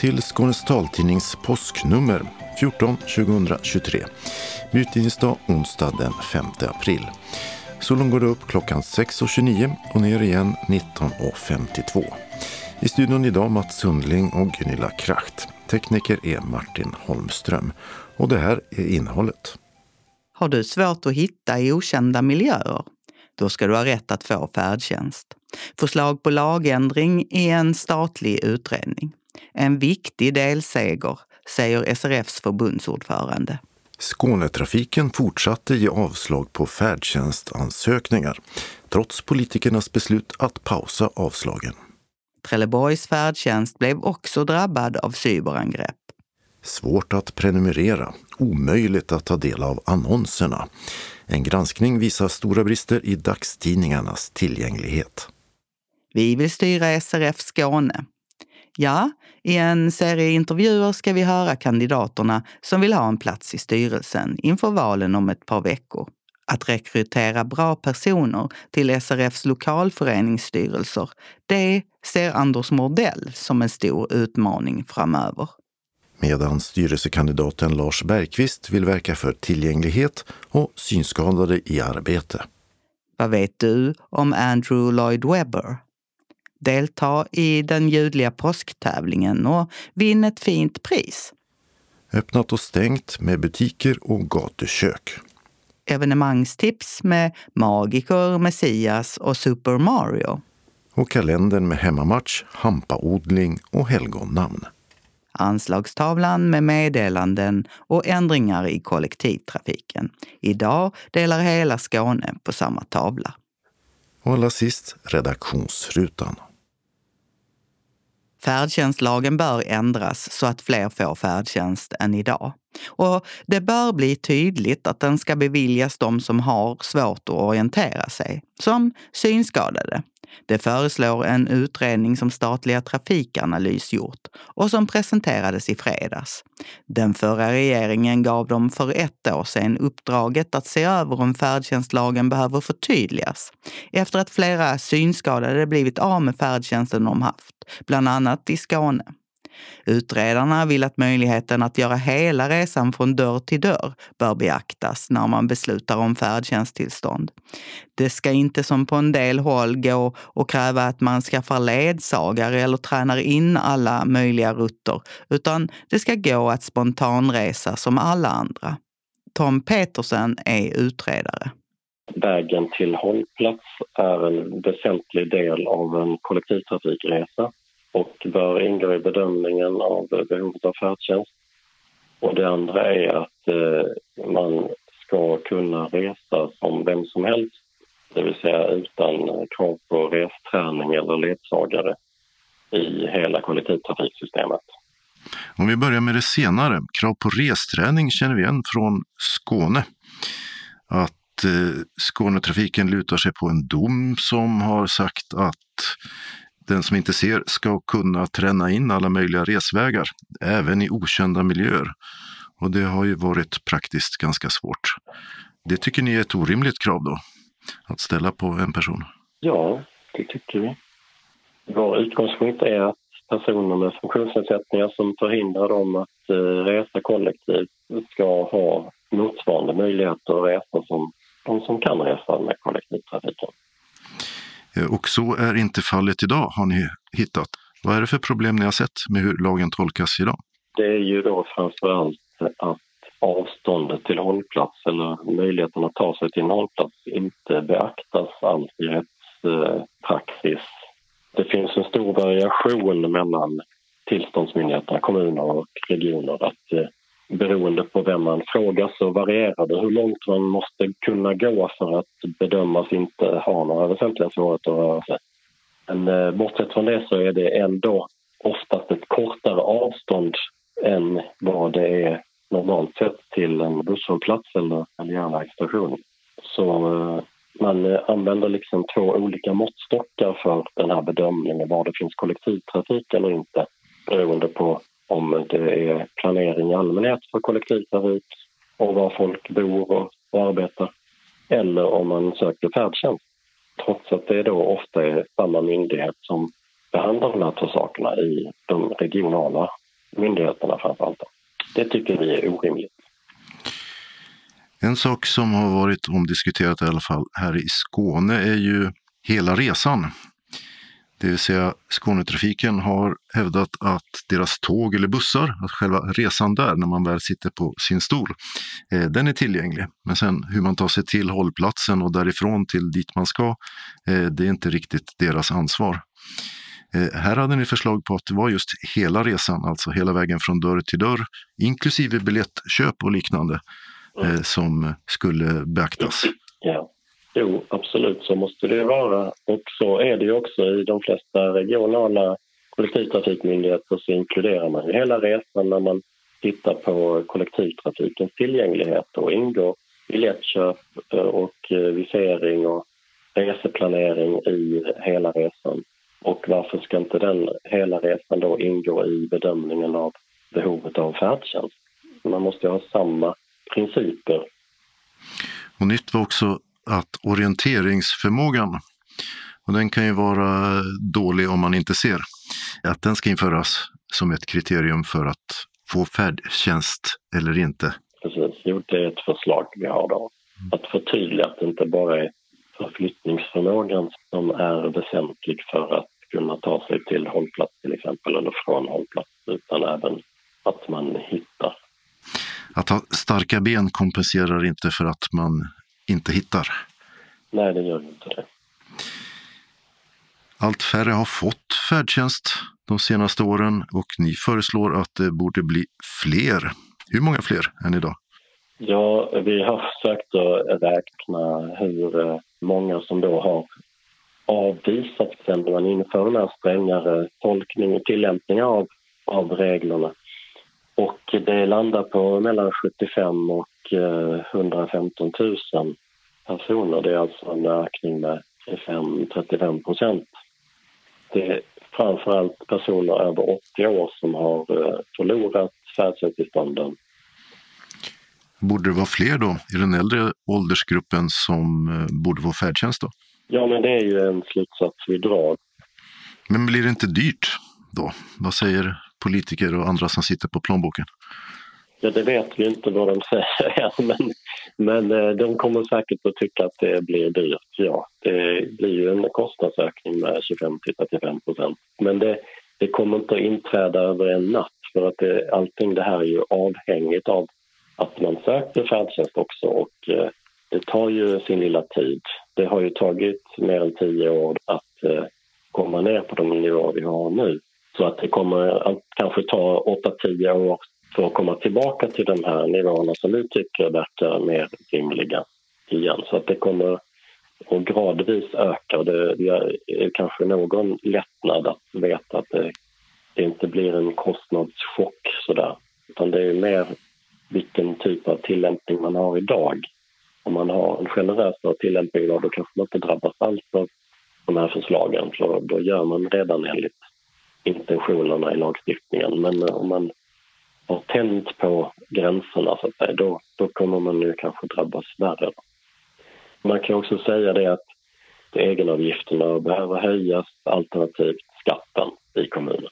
Till Skånes taltidnings påsknummer 14 2023. Utgivningsdag onsdag den 5 april. Solen går upp klockan 6.29 och ner igen 19.52. I studion idag Mats Sundling och Gunilla Kracht. Tekniker är Martin Holmström. Och det här är innehållet. Har du svårt att hitta i okända miljöer? Då ska du ha rätt att få färdtjänst. Förslag på lagändring i en statlig utredning. En viktig delseger, säger SRFs förbundsordförande. Skånetrafiken fortsatte ge avslag på färdtjänstansökningar trots politikernas beslut att pausa avslagen. Trelleborgs färdtjänst blev också drabbad av cyberangrepp. Svårt att prenumerera, omöjligt att ta del av annonserna. En granskning visar stora brister i dagstidningarnas tillgänglighet. Vi vill styra SRF Skåne. Ja, i en serie intervjuer ska vi höra kandidaterna som vill ha en plats i styrelsen inför valen om ett par veckor. Att rekrytera bra personer till SRFs lokalföreningsstyrelser, det ser Anders Mordell som en stor utmaning framöver. Medan styrelsekandidaten Lars Bergqvist vill verka för tillgänglighet och synskadade i arbete. Vad vet du om Andrew Lloyd Webber? Delta i den ljudliga påsktävlingen och vinn ett fint pris. Öppnat och stängt med butiker och gatukök. Evenemangstips med Magiker, Messias och Super Mario. Och kalendern med hemmamatch, hampaodling och helgonnamn. Anslagstavlan med meddelanden och ändringar i kollektivtrafiken. Idag delar hela Skåne på samma tavla. Och allra sist redaktionsrutan. Färdtjänstlagen bör ändras så att fler får färdtjänst än idag. Och det bör bli tydligt att den ska beviljas de som har svårt att orientera sig, som synskadade. Det föreslår en utredning som statliga Trafikanalys gjort och som presenterades i fredags. Den förra regeringen gav dem för ett år sedan uppdraget att se över om färdtjänstlagen behöver förtydligas efter att flera synskadade blivit av med färdtjänsten de haft, bland annat i Skåne. Utredarna vill att möjligheten att göra hela resan från dörr till dörr bör beaktas när man beslutar om färdtjänsttillstånd. Det ska inte som på en del håll gå och kräva att man skaffar ledsagare eller tränar in alla möjliga rutter, utan det ska gå att spontanresa som alla andra. Tom Petersen är utredare. Vägen till hållplats är en väsentlig del av en kollektivtrafikresa och bör ingå i bedömningen av behovet av färdtjänst. Och det andra är att eh, man ska kunna resa som vem som helst, det vill säga utan krav på resträning eller ledsagare i hela kollektivtrafiksystemet. Om vi börjar med det senare, krav på resträning känner vi igen från Skåne. Att eh, Skånetrafiken lutar sig på en dom som har sagt att den som inte ser ska kunna träna in alla möjliga resvägar, även i okända miljöer. Och det har ju varit praktiskt ganska svårt. Det tycker ni är ett orimligt krav då, att ställa på en person? Ja, det tycker vi. Vår utgångspunkt är att personer med funktionsnedsättningar som förhindrar dem att eh, resa kollektivt ska ha motsvarande möjligheter att resa som de som kan resa med kollektivtrafiken. Eh, och så är inte fallet idag, har ni hittat. Vad är det för problem ni har sett med hur lagen tolkas idag? Det är ju då framförallt att avståndet till hållplats eller möjligheten att ta sig till en hållplats inte beaktas alls i rättspraxis. Det finns en stor variation mellan tillståndsmyndigheterna, kommuner och regioner att eh, beroende på vem man frågar så varierar det hur långt man måste kunna gå för att bedömas inte ha några väsentliga svårigheter att röra sig. Men eh, bortsett från det så är det ändå oftast ett kortare avstånd än vad det är normalt sett till en busshållplats eller en järnvägsstation. Så eh, man använder liksom två olika måttstockar för den här bedömningen var det finns kollektivtrafik eller inte beroende på om det är planering i allmänhet för kollektivtrafik och var folk bor och, och arbetar eller om man söker färdtjänst. Trots att det då ofta är samma myndighet som behandlar de här två sakerna i de regionala myndigheterna framför allt. Det tycker vi är orimligt. En sak som har varit omdiskuterat i alla fall här i Skåne är ju hela resan. Det vill säga Skånetrafiken har hävdat att deras tåg eller bussar, att själva resan där när man väl sitter på sin stol, eh, den är tillgänglig. Men sen hur man tar sig till hållplatsen och därifrån till dit man ska, eh, det är inte riktigt deras ansvar. Eh, här hade ni förslag på att det var just hela resan, alltså hela vägen från dörr till dörr, inklusive biljettköp och liknande, mm. som skulle beaktas. Ja. Jo, absolut så måste det vara. Och så är det ju också i de flesta regionala kollektivtrafikmyndigheter så inkluderar man ju hela resan när man tittar på kollektivtrafikens tillgänglighet och ingår biljettköp eh, och eh, visering och reseplanering i hela resan. Och varför ska inte den hela resan då ingå i bedömningen av behovet av färdtjänst? Man måste ha samma principer. Och nytt var också att orienteringsförmågan, och den kan ju vara dålig om man inte ser, att den ska införas som ett kriterium för att få färdtjänst eller inte. Precis, jo, det är ett förslag vi har då. Att förtydliga att det inte bara är förflyttningsförmågan som är väsentlig för att kunna ta sig till hållplats till exempel, eller från hållplats, utan även att man hittar. Att ha starka ben kompenserar inte för att man inte hittar? Nej, det gör inte det. Allt färre har fått färdtjänst de senaste åren och ni föreslår att det borde bli fler. Hur många fler än idag? Ja, vi har försökt att räkna hur eh, många som då har avvisat sen man inför den här strängare tolkning och tillämpning av, av reglerna. Och det landar på mellan 75 och 115 000 personer. Det är alltså en ökning med 35 procent. Det är framförallt personer över 80 år som har eh, förlorat färdtjänsttillstånden. Borde det vara fler då i den äldre åldersgruppen som eh, borde få färdtjänst? Då? Ja, men det är ju en slutsats vi drar. Men blir det inte dyrt då? Vad säger politiker och andra som sitter på plånboken? Ja, det vet vi inte vad de säger men, men eh, de kommer säkert att tycka att det blir dyrt. Ja, det blir ju en kostnadsökning med 25 35 procent. Men det, det kommer inte att inträda över en natt för att det, allting det här är ju avhängigt av att man söker färdtjänst också och eh, det tar ju sin lilla tid. Det har ju tagit mer än tio år att eh, komma ner på de nivåer vi har nu. Så att det kommer att kanske ta 8-10 år för att komma tillbaka till de här nivåerna som vi tycker verkar mer rimliga igen. Så att det kommer att gradvis öka och det är kanske någon lättnad att veta att det, det inte blir en kostnadschock sådär. Utan det är mer vilken typ av tillämpning man har idag. Om man har en generösare tillämpning idag då kanske man inte drabbas alls av de här förslagen för då gör man redan enligt intentionerna i lagstiftningen. Men om man har tänt på gränserna så att säga, då, då kommer man nu kanske drabbas värre. Man kan också säga det att egenavgifterna behöver höjas alternativt skatten i kommunen.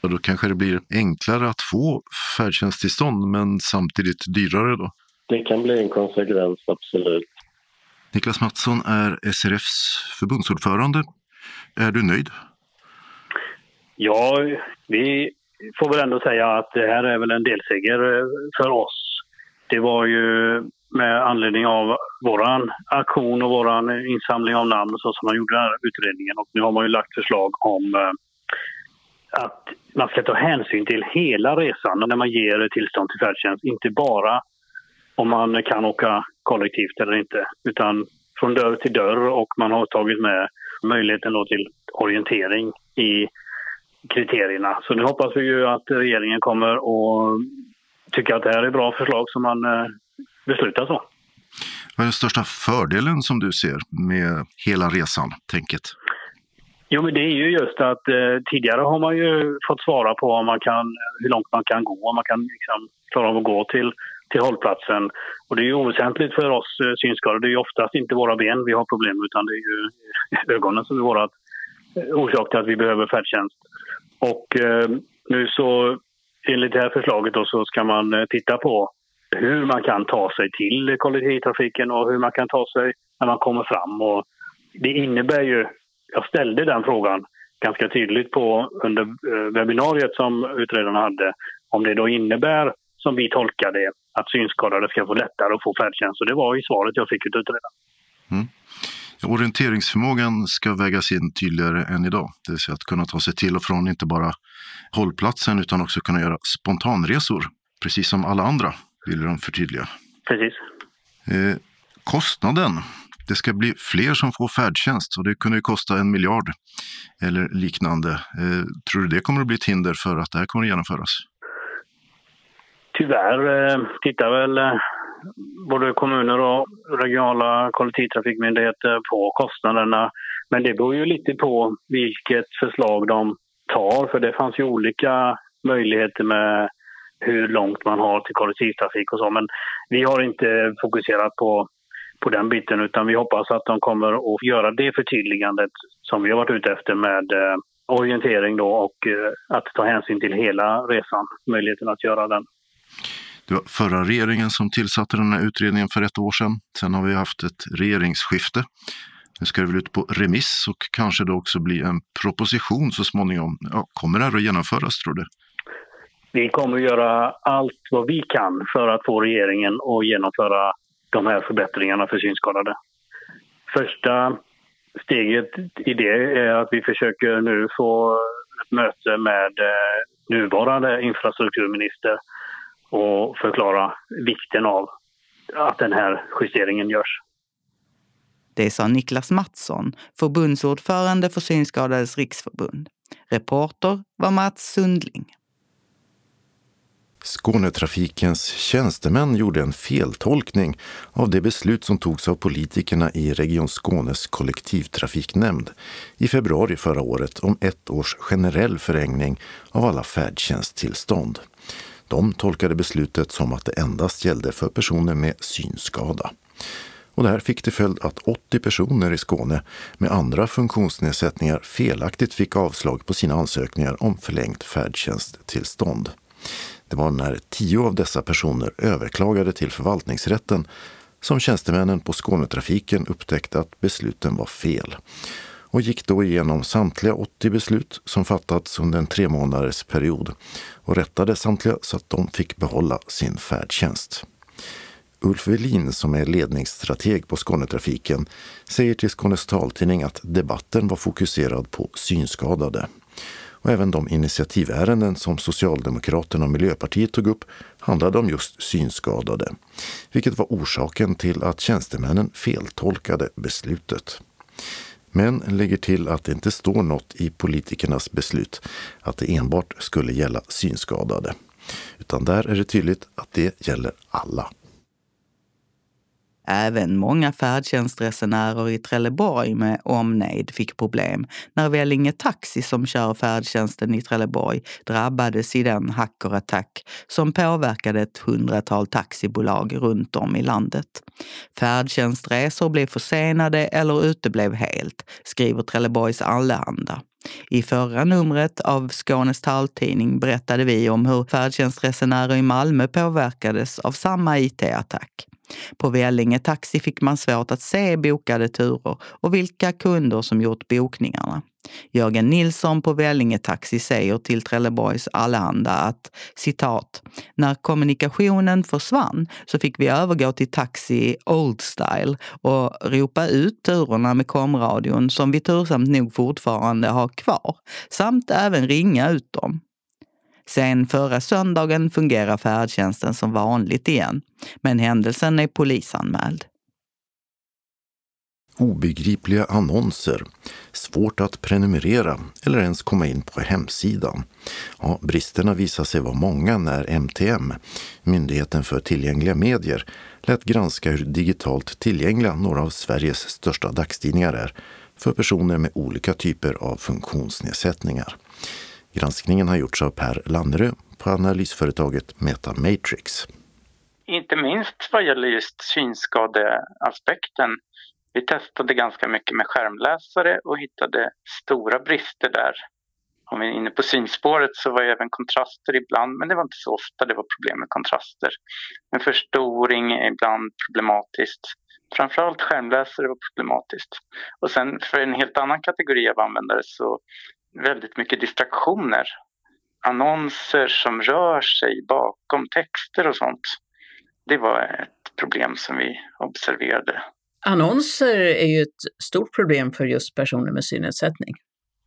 Och då kanske det blir enklare att få färdtjänsttillstånd men samtidigt dyrare då? Det kan bli en konsekvens, absolut. Niklas Mattsson är SRFs förbundsordförande. Är du nöjd? Ja, vi får väl ändå säga att det här är väl en delseger eh, för oss. Det var ju med anledning av vår aktion och vår insamling av namn så som man gjorde den här utredningen. Och nu har man ju lagt förslag om eh, att man ska ta hänsyn till hela resan när man ger tillstånd till färdtjänst. Inte bara om man kan åka kollektivt eller inte, utan från dörr till dörr och man har tagit med möjligheten till orientering i kriterierna. Så nu hoppas vi ju att regeringen kommer att tycka att det här är bra förslag som man eh, beslutar så. Vad är den största fördelen som du ser med hela resan-tänket? Jo, men det är ju just att eh, tidigare har man ju fått svara på om man kan, hur långt man kan gå, om man kan liksom, klara av att gå till, till hållplatsen. Och det är ju oväsentligt för oss eh, synskadade. Det är ju oftast inte våra ben vi har problem utan det är ju ögonen som är vårt orsak till att vi behöver färdtjänst. Och eh, nu så enligt det här förslaget då, så ska man eh, titta på hur man kan ta sig till kollektivtrafiken och hur man kan ta sig när man kommer fram. Och det innebär ju, jag ställde den frågan ganska tydligt på under eh, webbinariet som utredarna hade, om det då innebär, som vi tolkar det, att synskadade ska få lättare att få färdtjänst. Och det var i svaret jag fick ut utredaren. Mm. Orienteringsförmågan ska vägas in tydligare än idag, det vill säga att kunna ta sig till och från inte bara hållplatsen utan också kunna göra spontanresor, precis som alla andra, vill de förtydliga. Precis. Eh, kostnaden. Det ska bli fler som får färdtjänst och det kunde ju kosta en miljard eller liknande. Eh, tror du det kommer att bli ett hinder för att det här kommer att genomföras? Tyvärr eh, tittar väl eh, både kommuner och regionala kollektivtrafikmyndigheter på kostnaderna. Men det beror ju lite på vilket förslag de tar, för det fanns ju olika möjligheter med hur långt man har till kollektivtrafik och så. Men vi har inte fokuserat på, på den biten utan vi hoppas att de kommer att göra det förtydligandet som vi har varit ute efter med eh, orientering då och eh, att ta hänsyn till hela resan, möjligheten att göra den. Det var förra regeringen som tillsatte den här utredningen för ett år sedan. Sen har vi haft ett regeringsskifte. Nu ska det väl ut på remiss och kanske då också bli en proposition så småningom. Ja, kommer det här att genomföras tror du? Vi kommer att göra allt vad vi kan för att få regeringen att genomföra de här förbättringarna för synskadade. Första steget i det är att vi försöker nu få ett möte med eh, nuvarande infrastrukturminister och förklara vikten av att den här justeringen görs. Det sa Niklas Mattsson, förbundsordförande för Synskadades riksförbund. Reporter var Mats Sundling. Skånetrafikens tjänstemän gjorde en feltolkning av det beslut som togs av politikerna i Region Skånes kollektivtrafiknämnd i februari förra året om ett års generell förlängning av alla färdtjänsttillstånd. De tolkade beslutet som att det endast gällde för personer med synskada. Och det här fick till följd att 80 personer i Skåne med andra funktionsnedsättningar felaktigt fick avslag på sina ansökningar om förlängt färdtjänsttillstånd. Det var när tio av dessa personer överklagade till förvaltningsrätten som tjänstemännen på Skånetrafiken upptäckte att besluten var fel och gick då igenom samtliga 80 beslut som fattats under en tre månaders period och rättade samtliga så att de fick behålla sin färdtjänst. Ulf Velin som är ledningsstrateg på Skånetrafiken säger till Skånes taltidning att debatten var fokuserad på synskadade. Och även de initiativärenden som Socialdemokraterna och Miljöpartiet tog upp handlade om just synskadade, vilket var orsaken till att tjänstemännen feltolkade beslutet men lägger till att det inte står något i politikernas beslut att det enbart skulle gälla synskadade. Utan där är det tydligt att det gäller alla. Även många färdtjänstresenärer i Trelleborg med omnejd fick problem när Vellinge Taxi som kör färdtjänsten i Trelleborg drabbades i den hackerattack som påverkade ett hundratal taxibolag runt om i landet. Färdtjänstresor blev försenade eller uteblev helt, skriver Trelleborgs Allehanda. I förra numret av Skånes taltidning berättade vi om hur färdtjänstresenärer i Malmö påverkades av samma IT-attack. På Vellinge Taxi fick man svårt att se bokade turer och vilka kunder som gjort bokningarna. Jörgen Nilsson på Vellinge Taxi säger till Trelleborgs Allehanda att citat, när kommunikationen försvann så fick vi övergå till taxi old style och ropa ut turerna med komradion som vi tursamt nog fortfarande har kvar, samt även ringa ut dem. Sen förra söndagen fungerar färdtjänsten som vanligt igen, men händelsen är polisanmäld. Obegripliga annonser, svårt att prenumerera eller ens komma in på hemsidan. Ja, bristerna visade sig vara många när MTM, Myndigheten för tillgängliga medier, lät granska hur digitalt tillgängliga några av Sveriges största dagstidningar är för personer med olika typer av funktionsnedsättningar. Granskningen har gjorts av Per Lannerö på analysföretaget Metamatrix. Inte minst vad gäller just synskadeaspekten Vi testade ganska mycket med skärmläsare och hittade stora brister där. Om vi är inne på synspåret så var även kontraster ibland, men det var inte så ofta det var problem med kontraster. Men förstoring är ibland problematiskt. Framförallt skärmläsare var problematiskt. Och sen för en helt annan kategori av användare så väldigt mycket distraktioner. Annonser som rör sig bakom texter och sånt. Det var ett problem som vi observerade. Annonser är ju ett stort problem för just personer med synnedsättning.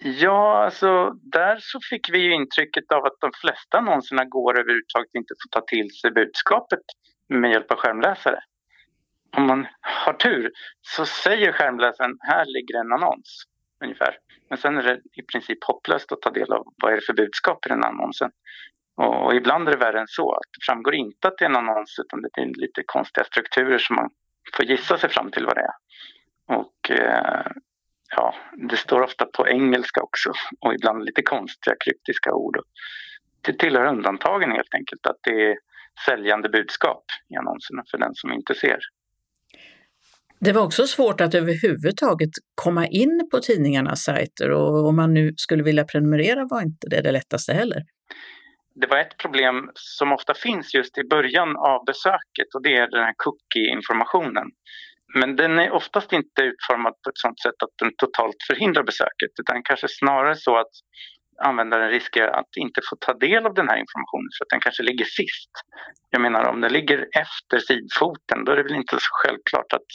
Ja, alltså där så fick vi ju intrycket av att de flesta annonserna går överhuvudtaget inte får ta till sig budskapet med hjälp av skärmläsare. Om man har tur så säger skärmläsaren här ligger en annons ungefär. Men sen är det i princip hopplöst att ta del av vad är det för budskap i den annonsen. Och, och ibland är det värre än så. Att det framgår inte att det är en annons utan det är lite konstiga strukturer som man får gissa sig fram till vad det är. Och eh, ja, det står ofta på engelska också och ibland lite konstiga kryptiska ord. Det tillhör undantagen helt enkelt att det är säljande budskap i annonserna för den som inte ser. Det var också svårt att överhuvudtaget komma in på tidningarnas sajter och om man nu skulle vilja prenumerera var inte det det lättaste heller. Det var ett problem som ofta finns just i början av besöket och det är den här cookie-informationen. Men den är oftast inte utformad på ett sådant sätt att den totalt förhindrar besöket utan kanske snarare så att användaren riskerar att inte få ta del av den här informationen för att den kanske ligger sist. Jag menar om den ligger efter sidfoten då är det väl inte så självklart att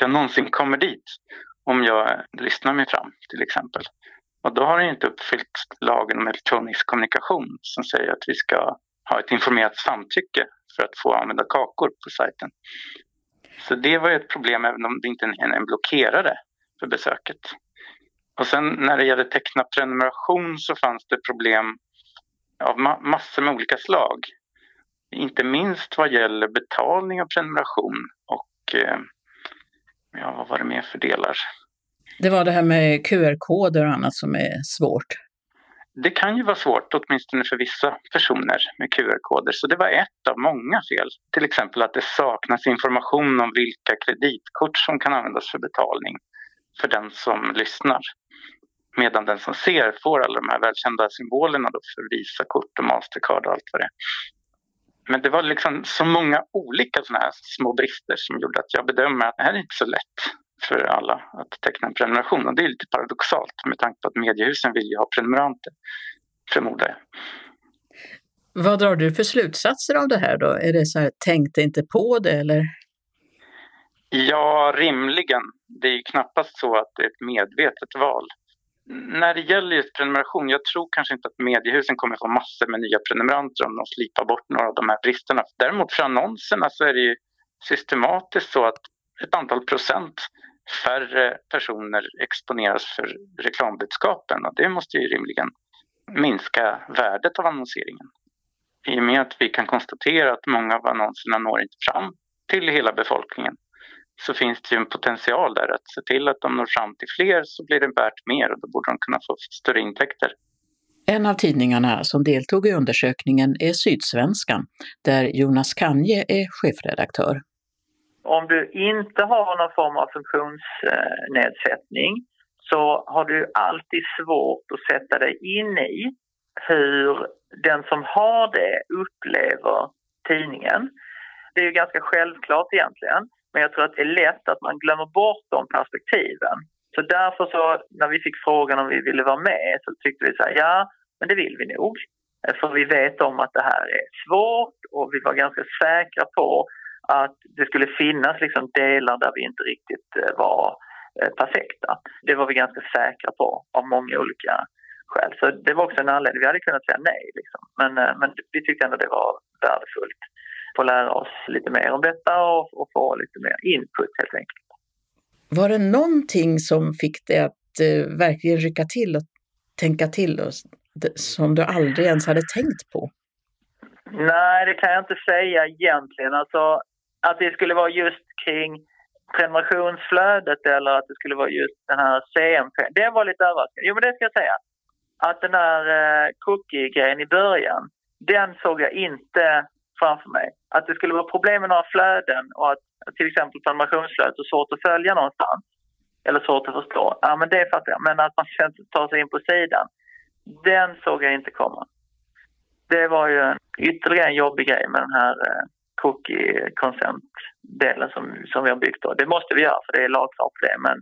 jag någonsin kommer dit om jag lyssnar mig fram till exempel. Och då har den inte uppfyllt lagen om elektronisk kommunikation som säger att vi ska ha ett informerat samtycke för att få använda kakor på sajten. Så det var ju ett problem även om det inte är en blockerare för besöket. Och sen när det gäller teckna prenumeration så fanns det problem av ma massor med olika slag. Inte minst vad gäller betalning av prenumeration och eh, ja, vad var det mer för delar? Det var det här med QR-koder och annat som är svårt. Det kan ju vara svårt, åtminstone för vissa personer med QR-koder. Så det var ett av många fel. Till exempel att det saknas information om vilka kreditkort som kan användas för betalning för den som lyssnar. Medan den som ser får alla de här välkända symbolerna då för Visakort och Mastercard och allt vad det är. Men det var liksom så många olika såna här små brister som gjorde att jag bedömer att det här är inte så lätt för alla att teckna en prenumeration. Och det är lite paradoxalt med tanke på att mediehusen vill ju ha prenumeranter, förmodar jag. Vad drar du för slutsatser av det här då? Är det så här, tänkte inte på det eller? Ja, rimligen. Det är ju knappast så att det är ett medvetet val. När det gäller just prenumeration, jag tror kanske inte att mediehusen kommer få massor med nya prenumeranter om de slipar bort några av de här bristerna. Däremot för annonserna så är det ju systematiskt så att ett antal procent färre personer exponeras för reklambudskapen och det måste ju rimligen minska värdet av annonseringen. I och med att vi kan konstatera att många av annonserna når inte fram till hela befolkningen så finns det ju en potential där att se till att de når fram till fler så blir det värt mer och då borde de kunna få större intäkter. En av tidningarna som deltog i undersökningen är Sydsvenskan, där Jonas Kanje är chefredaktör. Om du inte har någon form av funktionsnedsättning så har du alltid svårt att sätta dig in i hur den som har det upplever tidningen. Det är ju ganska självklart egentligen. Men jag tror att det är lätt att man glömmer bort de perspektiven. Så därför så när vi fick frågan om vi ville vara med så tyckte vi så här, ja, men det vill vi nog. Eh, för vi vet om att det här är svårt och vi var ganska säkra på att det skulle finnas liksom delar där vi inte riktigt eh, var eh, perfekta. Det var vi ganska säkra på av många olika skäl. Så det var också en anledning. Vi hade kunnat säga nej, liksom. men, men vi tyckte ändå det var värdefullt få lära oss lite mer om detta och, och få lite mer input helt enkelt. Var det någonting som fick dig att eh, verkligen rycka till och tänka till och, som du aldrig ens hade tänkt på? Nej, det kan jag inte säga egentligen. Alltså, att det skulle vara just kring prenumerationsflödet eller att det skulle vara just den här CMP, det var lite överraskande. Jo, men det ska jag säga. Att den här eh, cookie-grejen i början, den såg jag inte framför mig. Att det skulle vara problem med några flöden och att till exempel prenumerationsflödet är svårt att följa någonstans. eller svårt att förstå. Ja, men det fattar jag. Men att man sen tar sig in på sidan, den såg jag inte komma. Det var ju en, ytterligare en jobbig grej med den här eh, cookie consent-delen som, som vi har byggt. Då. Det måste vi göra för det är lagkrav på det, men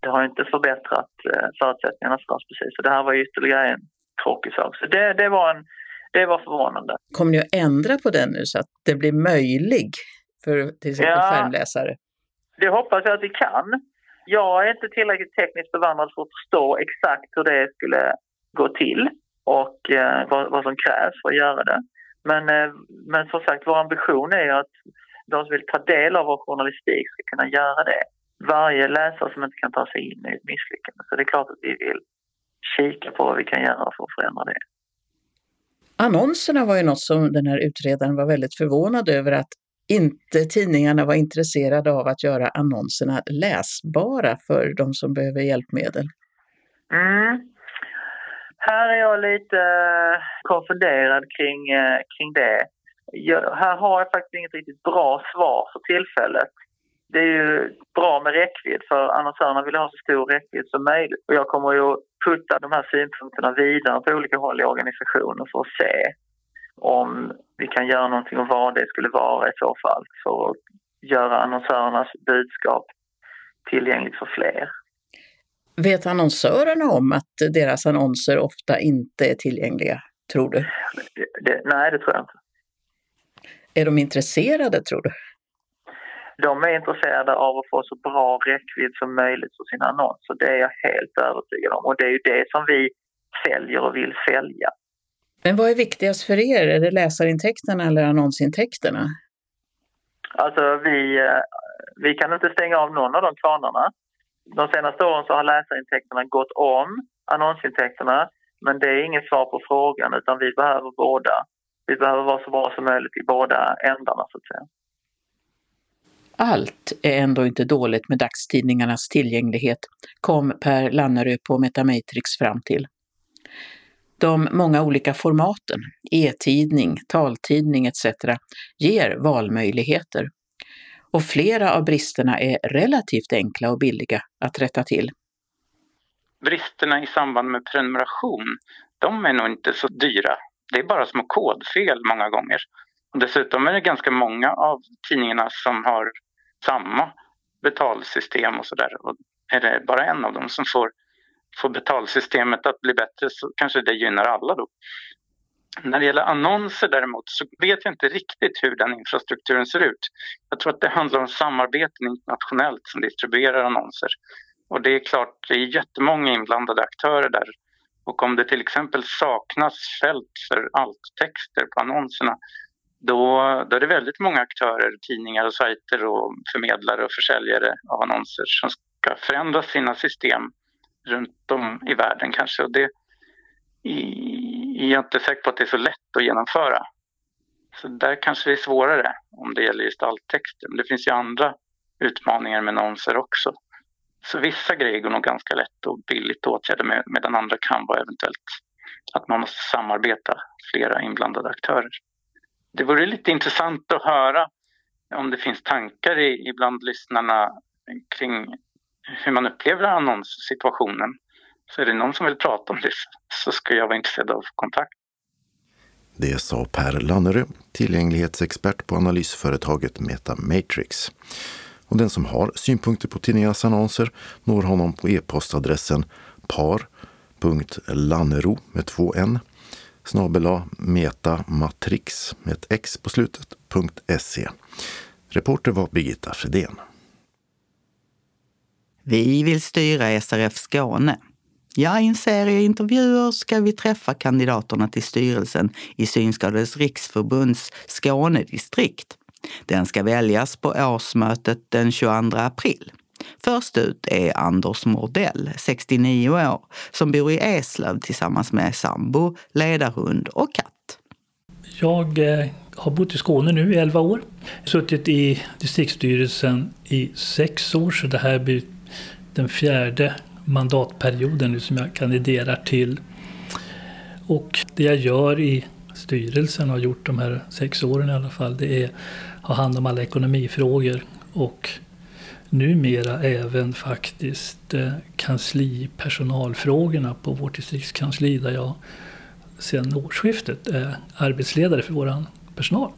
det har inte förbättrat eh, förutsättningarna för oss precis. Så det här var ytterligare en tråkig sak. Så det, det, var en, det var förvånande. Kommer ni att ändra på den nu så att det blir möjlig för till exempel ja, skärmläsare? Det hoppas jag att vi kan. Jag är inte tillräckligt tekniskt bevandrad för att förstå exakt hur det skulle gå till och eh, vad, vad, som krävs för att göra det. Men, eh, men som sagt, vår ambition är att de som vill ta del av vår journalistik ska kunna göra det. Varje läsare som inte kan ta sig in i ett misslyckande. Så det är klart att vi vill kika på vad vi kan göra för att förändra det. Annonserna var ju något som den här utredaren var väldigt förvånad över att inte tidningarna var intresserade av att göra annonserna läsbara för de som behöver hjälpmedel. Mm. Här är jag lite eh, konfunderad kring, eh, kring det. Jag, här har jag faktiskt inget riktigt bra svar för tillfället. Det är ju bra med räckvidd för annonsörerna vill ha så stor räckvidd som möjligt. Och jag kommer ju putta de här synpunkterna vidare på olika håll i organisationen för att se om vi kan göra någonting och vad det skulle vara i så fall för att göra annonsörernas budskap tillgängligt för fler. Vet annonsörerna om att deras annonser ofta inte är tillgängliga, tror du? Det, nej, det tror jag inte. Är de intresserade, tror du? De är intresserade av att få så bra räckvidd som möjligt för sina annonser. Det är jag helt övertygad om. Och det är ju det som vi säljer och vill sälja. Men vad är viktigast för er? Är det läsarintäkterna eller annonsintäkterna? Alltså vi, eh, vi kan inte stänga av någon av de kranarna. De senaste åren så har läsarintäkterna gått om annonsintäkterna men det är inget svar på frågan utan vi behöver båda. Vi behöver vara så bra som möjligt i båda ändarna så att säga. Allt är ändå inte dåligt med dagstidningarnas tillgänglighet, kom Per Lannerö på Metamatrix fram till. De många olika formaten, e-tidning, taltidning etc. ger valmöjligheter. Och flera av bristerna är relativt enkla och billiga att rätta till. Bristerna i samband med prenumeration, de är nog inte så dyra. Det är bara små kodfel många gånger. Dessutom är det ganska många av tidningarna som har samma betalsystem och sådär. Är det bara en av dem som får får betalsystemet att bli bättre så kanske det gynnar alla då. När det gäller annonser däremot så vet jag inte riktigt hur den infrastrukturen ser ut. Jag tror att det handlar om samarbeten internationellt som distribuerar annonser. Och det är klart, det är jättemånga inblandade aktörer där. Och om det till exempel saknas fält för alt-texter på annonserna då, då är det väldigt många aktörer, tidningar och sajter och förmedlare och försäljare av annonser som ska förändra sina system runt om i världen kanske. Och det är jag inte säker på att det är så lätt att genomföra. Så där kanske det är svårare om det gäller gestalttexter. Men det finns ju andra utmaningar med annonser också. Så vissa grejer går nog ganska lätt och billigt att åtgärda medan andra kan vara eventuellt att man måste samarbeta flera inblandade aktörer. Det vore lite intressant att höra om det finns tankar i, bland lyssnarna kring hur man upplever annonssituationen. Så är det någon som vill prata om det så ska jag vara intresserad av kontakt. Det sa Per Lannerö, tillgänglighetsexpert på analysföretaget Metamatrix. Och den som har synpunkter på tidningarnas annonser når honom på e-postadressen par.lannero med två n snabela metamatrix med ett x på slutet, .se. Reporter var Birgitta Fredén. Vi vill styra SRF Skåne. Ja, i en serie intervjuer ska vi träffa kandidaterna till styrelsen i Synskadades riksförbunds Skånedistrikt. Den ska väljas på årsmötet den 22 april. Först ut är Anders Mordell, 69 år, som bor i Eslöv tillsammans med sambo, ledarhund och katt. Jag eh, har bott i Skåne nu i 11 år. Suttit i distriktsstyrelsen i sex år, så det här blir den fjärde mandatperioden nu som jag kandiderar till. Och det jag gör i styrelsen och har gjort de här sex åren i alla fall, det är att ha hand om alla ekonomifrågor och numera även faktiskt eh, kanslipersonalfrågorna på vårt distriktskansli där jag sedan årsskiftet är arbetsledare för vår personal.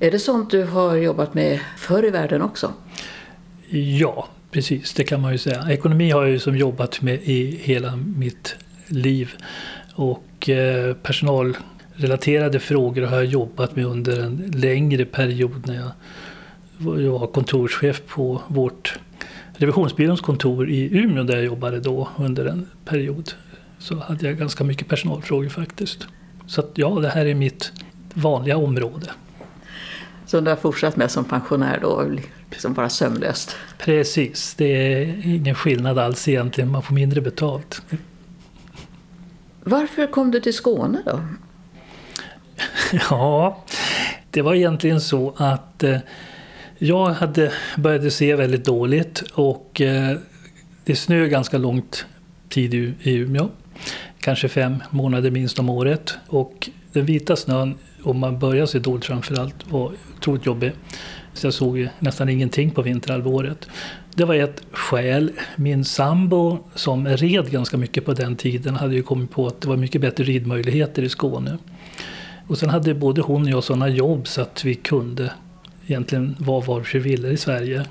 Är det sånt du har jobbat med förr i världen också? Ja, precis. Det kan man ju säga. Ekonomi har jag ju som jobbat med i hela mitt liv. Och eh, personalrelaterade frågor har jag jobbat med under en längre period när jag jag var kontorschef på vårt revisionsbyråns kontor i Umeå där jag jobbade då under en period. Så hade jag ganska mycket personalfrågor faktiskt. Så att, ja, det här är mitt vanliga område. Som du har fortsatt med som pensionär då, liksom bara sömlöst? Precis, det är ingen skillnad alls egentligen, man får mindre betalt. Varför kom du till Skåne då? Ja, det var egentligen så att eh, jag hade börjat se väldigt dåligt och eh, det snö ganska långt tid i Umeå. Kanske fem månader minst om året. Och den vita snön, om man börjar se dåligt framförallt, var otroligt jobbig. Så jag såg nästan ingenting på vinterhalvåret. Det var ett skäl. Min sambo som red ganska mycket på den tiden hade ju kommit på att det var mycket bättre ridmöjligheter i Skåne. Och sen hade både hon och jag sådana jobb så att vi kunde egentligen var var vi ville i Sverige.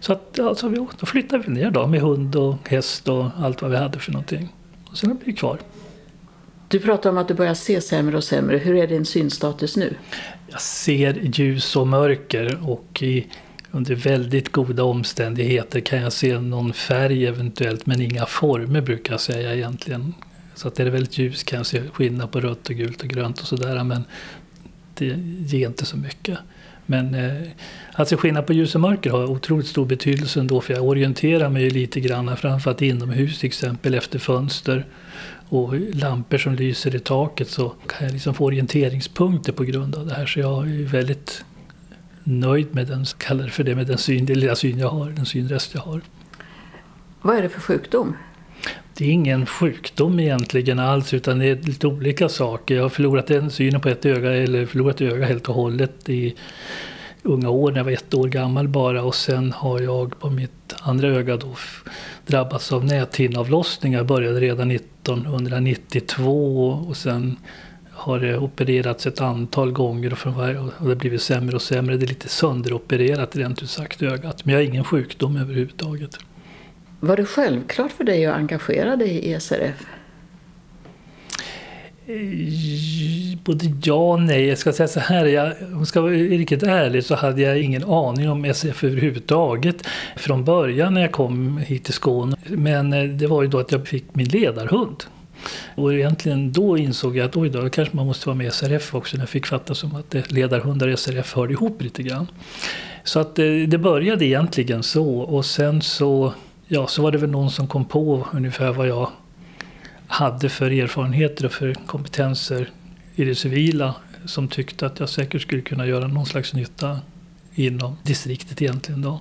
Så att, alltså, då flyttade vi ner då med hund och häst och allt vad vi hade för någonting. Och sen har vi kvar. Du pratar om att du börjar se sämre och sämre. Hur är din synstatus nu? Jag ser ljus och mörker och i, under väldigt goda omständigheter kan jag se någon färg eventuellt men inga former brukar jag säga egentligen. Så att är det väldigt ljus kan jag se skillnad på rött och gult och grönt och sådär men det ger inte så mycket. Men eh, att se skillnad på ljus och mörker har otroligt stor betydelse ändå för jag orienterar mig lite grann framförallt inomhus till exempel efter fönster och lampor som lyser i taket så kan jag liksom få orienteringspunkter på grund av det här. Så jag är väldigt nöjd med den, kallar för det, med den, syn, den lilla syn jag har, den synrest jag har. Vad är det för sjukdom? Det är ingen sjukdom egentligen alls utan det är lite olika saker. Jag har förlorat en synen på ett öga eller förlorat öga helt och hållet i unga år när jag var ett år gammal bara och sen har jag på mitt andra öga då drabbats av näthinnavlossningar. Jag började redan 1992 och sen har det opererats ett antal gånger och, det har blivit sämre och sämre. Det är lite sönderopererat rent ut sagt ögat. Men jag har ingen sjukdom överhuvudtaget. Var det självklart för dig att engagera dig i SRF? Eh, både ja och nej. Jag ska säga så här, jag, om jag ska vara riktigt ärlig så hade jag ingen aning om SF överhuvudtaget från början när jag kom hit till Skåne. Men eh, det var ju då att jag fick min ledarhund. Och egentligen då insåg jag att oj då, kanske man måste vara med i SRF också. När jag fick fatta som att ledarhundar och SRF hörde ihop lite grann. Så att det, det började egentligen så och sen så ja, så var det väl någon som kom på ungefär vad jag hade för erfarenheter och för kompetenser i det civila som tyckte att jag säkert skulle kunna göra någon slags nytta inom distriktet egentligen. Då.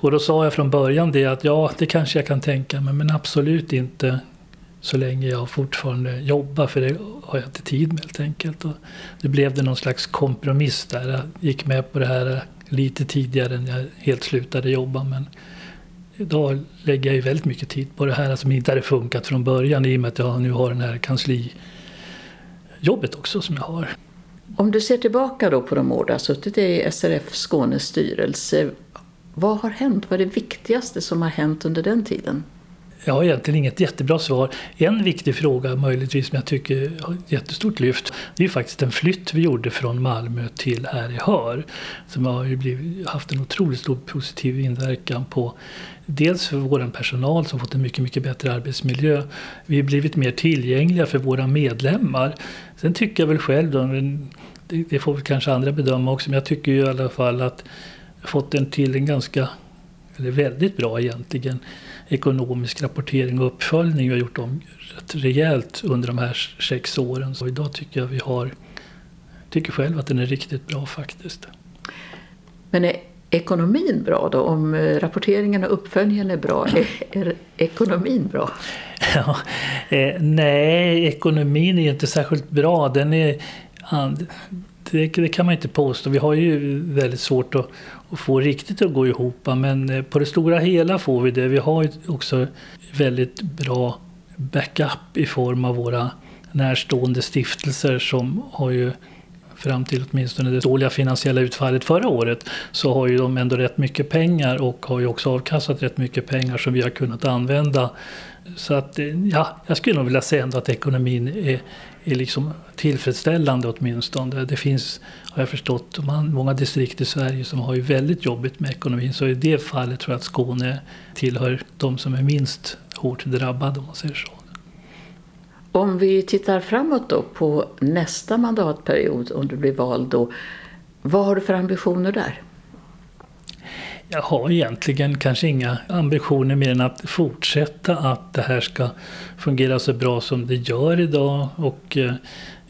Och då sa jag från början det att ja, det kanske jag kan tänka mig, men absolut inte så länge jag fortfarande jobbar, för det har jag inte tid med helt enkelt. Och det blev det någon slags kompromiss där. Jag gick med på det här lite tidigare än jag helt slutade jobba, men idag lägger jag ju väldigt mycket tid på det här som inte hade funkat från början i och med att jag nu har den här kanslijobbet också som jag har. Om du ser tillbaka då på de år du har suttit i SRF Skånes styrelse, vad har hänt? Vad är det viktigaste som har hänt under den tiden? Jag har egentligen inget jättebra svar. En viktig fråga möjligtvis som jag tycker har ett jättestort lyft det är faktiskt en flytt vi gjorde från Malmö till här i Hör. Som har blivit, haft en otroligt stor positiv inverkan på dels för vår personal som fått en mycket, mycket bättre arbetsmiljö. Vi har blivit mer tillgängliga för våra medlemmar. Sen tycker jag väl själv, då, det får väl kanske andra bedöma också, men jag tycker ju i alla fall att jag fått en till en ganska, eller väldigt bra egentligen, ekonomisk rapportering och uppföljning. Vi har gjort dem rätt rejält under de här sex åren. Så idag tycker jag vi har, tycker själv att den är riktigt bra faktiskt. Men är ekonomin bra då? Om eh, rapporteringen och uppföljningen är bra, är, är ekonomin bra? Ja, eh, nej, ekonomin är inte särskilt bra. Den är, det, det, kan man inte påstå. Vi har ju väldigt svårt att, att, få riktigt att gå ihop. Men eh, på det stora hela får vi det. Vi har också väldigt bra backup i form av våra närstående stiftelser som har ju fram till åtminstone det dåliga finansiella utfallet förra året så har ju de ändå rätt mycket pengar och har ju också avkastat rätt mycket pengar som vi har kunnat använda. Så att ja, jag skulle nog vilja säga ändå att ekonomin är, är liksom tillfredsställande åtminstone. Det finns, har jag förstått, många distrikt i Sverige som har ju väldigt jobbigt med ekonomin. Så i det fallet tror jag att Skåne tillhör de som är minst hårt drabbade om man säger så. Om vi tittar framåt då på nästa mandatperiod, om du blir vald då. Vad har du för ambitioner där? Jag har egentligen kanske inga ambitioner mer än att fortsätta att det här ska fungera så bra som det gör idag. Och eh,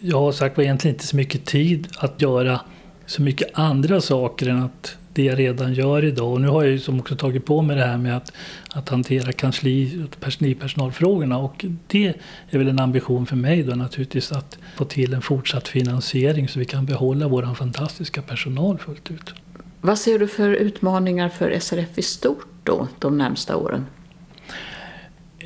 jag har sagt var egentligen inte så mycket tid att göra så mycket andra saker än att det jag redan gör idag. Och nu har jag ju som också tagit på mig det här med att, att hantera kansli och personalfrågorna. Och det är väl en ambition för mig då naturligtvis att få till en fortsatt finansiering så vi kan behålla vår fantastiska personal fullt ut. Vad ser du för utmaningar för SRF i stort då, de närmsta åren?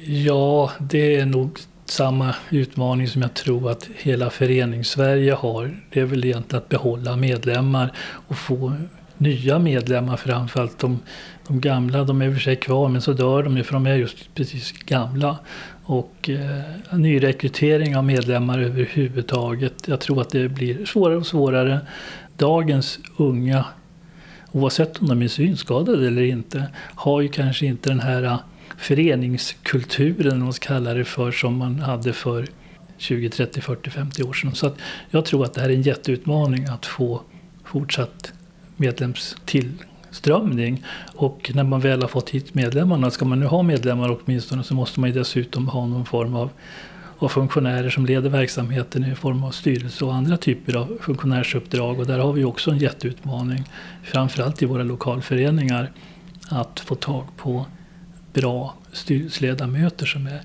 Ja, det är nog samma utmaning som jag tror att hela förenings-Sverige har. Det är väl egentligen att behålla medlemmar och få nya medlemmar framförallt. De, de gamla, de är i och för sig kvar men så dör de ju för de är just precis gamla. Och eh, nyrekrytering av medlemmar överhuvudtaget. Jag tror att det blir svårare och svårare. Dagens unga, oavsett om de är synskadade eller inte, har ju kanske inte den här eh, föreningskulturen, man ska kalla det för, som man hade för 20, 30, 40, 50 år sedan. Så att jag tror att det här är en jätteutmaning att få fortsatt medlemstillströmning. Och när man väl har fått hit medlemmarna, ska man nu ha medlemmar åtminstone så måste man ju dessutom ha någon form av, av funktionärer som leder verksamheten i form av styrelse och andra typer av funktionärsuppdrag. Och där har vi också en jätteutmaning, framförallt i våra lokalföreningar, att få tag på bra styrelseledamöter som är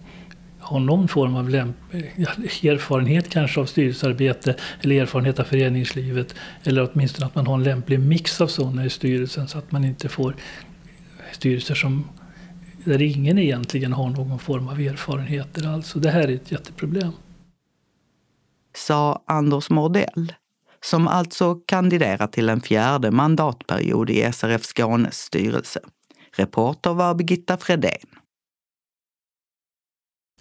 har någon form av erfarenhet kanske av styrelsearbete eller erfarenhet av föreningslivet. Eller åtminstone att man har en lämplig mix av sådana i styrelsen så att man inte får styrelser som, där ingen egentligen har någon form av erfarenheter alls. det här är ett jätteproblem. Sa Anders Mordell, som alltså kandiderar till en fjärde mandatperiod i SRF Skånes styrelse. Reporter var Birgitta Fredén.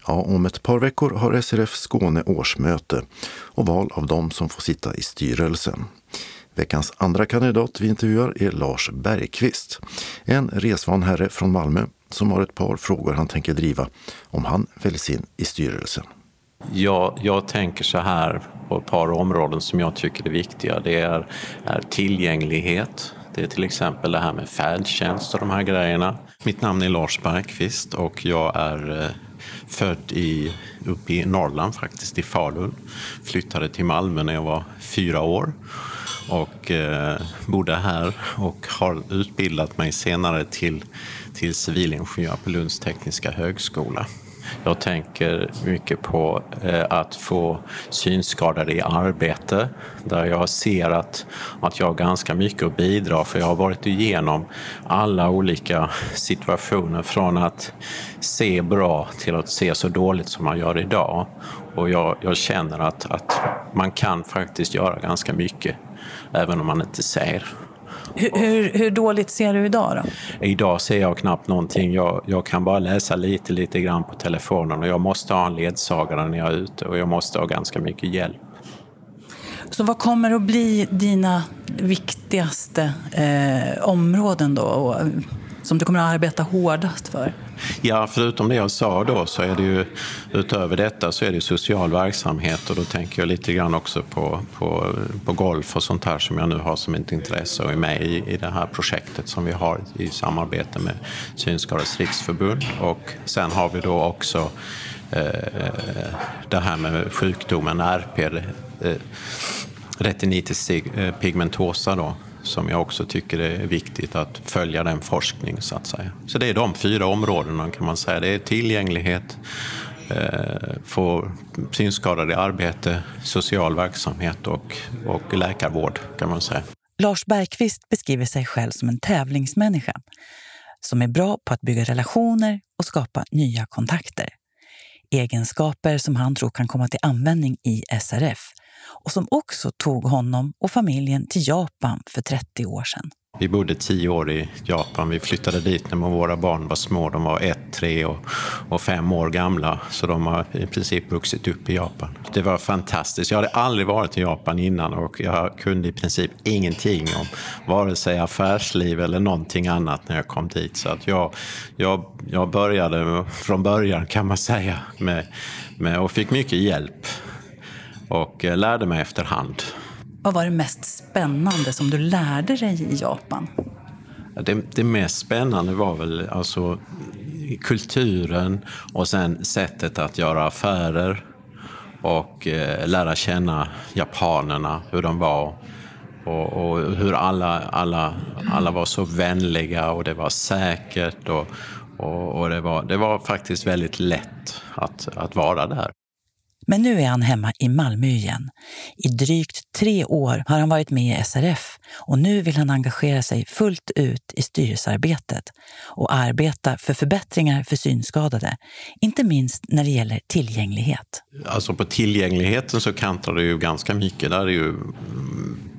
Ja, om ett par veckor har SRF Skåne årsmöte och val av dem som får sitta i styrelsen. Veckans andra kandidat vi intervjuar är Lars Bergqvist, en resvan herre från Malmö som har ett par frågor han tänker driva om han väljs in i styrelsen. Ja, jag tänker så här på ett par områden som jag tycker är viktiga. Det är, är tillgänglighet. Det är till exempel det här med färdtjänst och de här grejerna. Mitt namn är Lars Bergqvist och jag är eh, född i, uppe i Norrland faktiskt, i Falun. Flyttade till Malmö när jag var fyra år och eh, bodde här och har utbildat mig senare till, till civilingenjör på Lunds tekniska högskola. Jag tänker mycket på eh, att få synskadade i arbete där jag ser att, att jag har ganska mycket att bidra för jag har varit igenom alla olika situationer från att se bra till att se så dåligt som man gör idag. Och jag, jag känner att, att man kan faktiskt göra ganska mycket även om man inte ser. Hur, hur, hur, dåligt ser du idag då? Idag ser jag knappt någonting. Jag, jag, kan bara läsa lite, lite grann på telefonen och jag måste ha en ledsagare när jag är ute och jag måste ha ganska mycket hjälp. Så vad kommer att bli dina viktigaste eh, områden då? Som du kommer att arbeta hårdast för? Ja, förutom det jag sa då så är det ju utöver detta så är det social verksamhet och då tänker jag lite grann också på, på, på golf och sånt här som jag nu har som ett intresse och är med i, i det här projektet som vi har i samarbete med Synskadades riksförbund och sen har vi då också eh, det här med sjukdomen RP, eh, retinitis pigmentosa då, som jag också tycker är viktigt att följa den forskning så att säga. Så det är de fyra områdena kan man säga. Det är tillgänglighet, eh, få synskadade i arbete, social verksamhet och, och läkarvård kan man säga. Lars Bergqvist beskriver sig själv som en tävlingsmänniska som är bra på att bygga relationer och skapa nya kontakter. Egenskaper som han tror kan komma till användning i SRF och som också tog honom och familjen till Japan för 30 år sedan. Vi bodde tio år i Japan. Vi flyttade dit när våra barn var små. De var ett, tre och, och fem år gamla. Så de har i princip vuxit upp i Japan. Det var fantastiskt. Jag hade aldrig varit i Japan innan och jag kunde i princip ingenting om vare sig affärsliv eller någonting annat när jag kom dit. Så att jag, jag, jag började från början kan man säga med, med, och fick mycket hjälp och eh, lärde mig efterhand. Vad var det mest spännande som du lärde dig i Japan? Det, det mest spännande var väl alltså kulturen och sen sättet att göra affärer och eh, lära känna japanerna, hur de var och, och, hur alla, alla, alla var så vänliga och det var säkert och, och, och det, var, det var faktiskt väldigt lätt att, att vara där. Men nu är han hemma i Malmö igen. I drygt tre år har han varit med i SRF och nu vill han engagera sig fullt ut i styrelsearbetet och arbeta för förbättringar för synskadade, inte minst när det gäller tillgänglighet. Alltså på tillgängligheten så kantrar det ju ganska mycket. Där är ju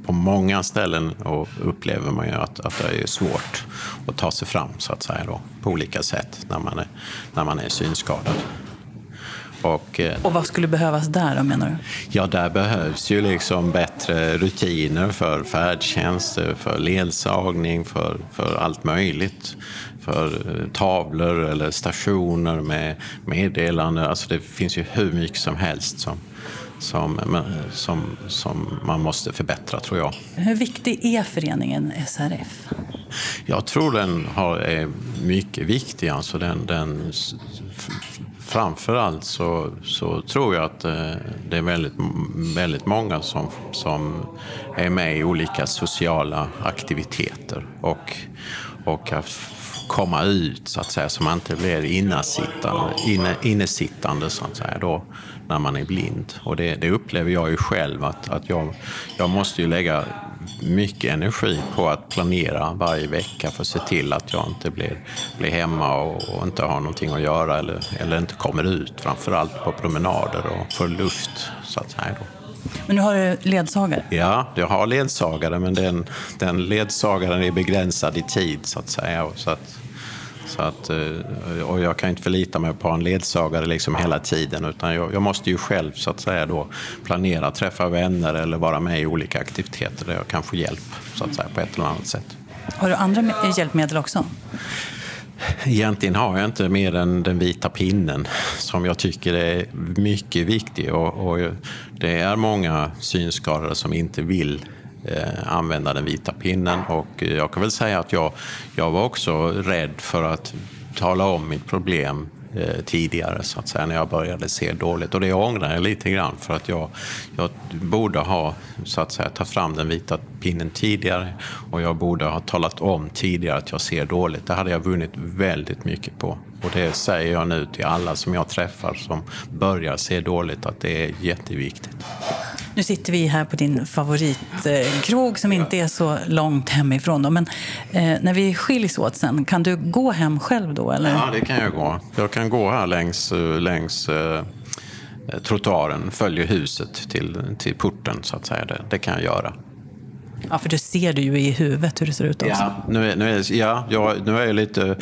på många ställen och upplever man ju att, att det är svårt att ta sig fram så att säga då, på olika sätt när man är, när man är synskadad. Och, eh, och vad skulle behövas där då menar du? Ja, där behövs ju liksom bättre rutiner för färdtjänst, för ledsagning, för, för allt möjligt. För eh, tavlor eller stationer med meddelanden. Alltså det finns ju hur mycket som helst som, som, som, som man måste förbättra tror jag. Hur viktig är föreningen SRF? Jag tror den har, är mycket viktig. Alltså den, den framför allt så, så tror jag att eh, det är väldigt, väldigt många som, som är med i olika sociala aktiviteter och, och att komma ut så att säga så man inte blir innesittande, inne, innesittande så att säga då när man är blind. Och det, det upplever jag ju själv att, att jag, jag måste ju lägga mycket energi på att planera varje vecka för att se till att jag inte blir, blir hemma och, och inte har någonting att göra eller, eller inte kommer ut, framförallt på promenader och får luft. Så att säga då. Men nu har du ledsagare? Ja, jag har ledsagare, men den, den ledsagaren är begränsad i tid så att säga. Så att så att, eh, och jag kan inte förlita mig på en ledsagare liksom hela tiden utan jag, jag, måste ju själv så att säga då planera, träffa vänner eller vara med i olika aktiviteter där jag kan få hjälp så att säga, på ett eller annat sätt. Har du andra hjälpmedel också? Egentligen har jag inte mer än den vita pinnen som jag tycker är mycket viktig. Och, och det är många synskadade som inte vill eh, använda den vita pinnen. Och eh, jag kan väl säga att jag, jag var också rädd för att tala om mitt problem eh, tidigare så att säga när jag började se dåligt. Och det ångrar jag lite grann för att jag, jag borde ha så att säga tagit fram den vita pinnen tidigare och jag borde ha talat om tidigare att jag ser dåligt. Det hade jag vunnit väldigt mycket på. Och det säger jag nu till alla som jag träffar som börjar se dåligt att det är jätteviktigt. Nu sitter vi här på din favoritkrog som inte är så långt hemifrån. Då. Men eh, när vi skiljs åt sen, kan du gå hem själv då? Eller? Ja, det kan jag gå. Jag kan gå här längs, längs eh, trottoaren, följer huset till, till porten så att säga. Det, det kan jag göra. Ja, för du ser du ju i huvudet hur det ser ut också. Ja, nu är, nu är, ja, jag, nu är jag lite,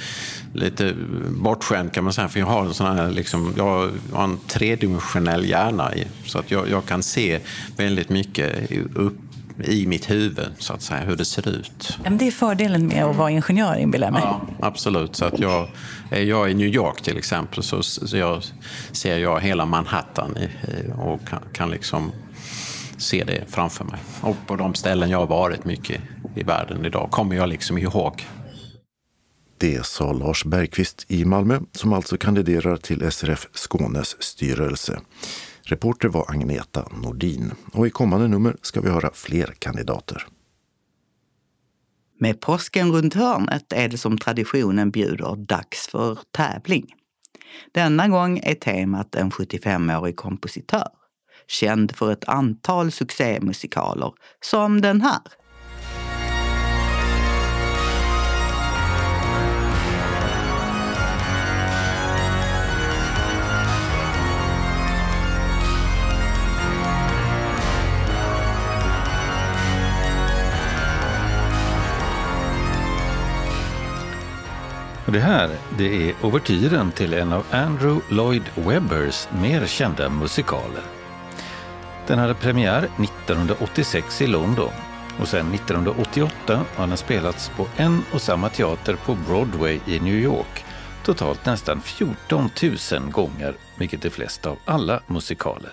lite bortskämd kan man säga. För jag har en, sån här, liksom, jag har en tredimensionell hjärna. Så att jag, jag kan se väldigt mycket upp i mitt huvud, så att säga, hur det ser ut. Men det är fördelen med att vara ingenjör, inbillar jag mig. Ja, absolut. Så att jag, är jag i New York till exempel så, så jag, ser jag hela Manhattan i, och kan, kan liksom se det framför mig. Och på de ställen jag har varit mycket i världen idag kommer jag liksom ihåg. Det sa Lars Bergqvist i Malmö som alltså kandiderar till SRF Skånes styrelse. Reporter var Agneta Nordin och i kommande nummer ska vi höra fler kandidater. Med påsken runt hörnet är det som traditionen bjuder dags för tävling. Denna gång är temat en 75-årig kompositör, känd för ett antal succémusikaler som den här. Det här det är ouvertyren till en av Andrew Lloyd Webbers mer kända musikaler. Den hade premiär 1986 i London och sedan 1988 har den spelats på en och samma teater på Broadway i New York totalt nästan 14 000 gånger, vilket är flest av alla musikaler.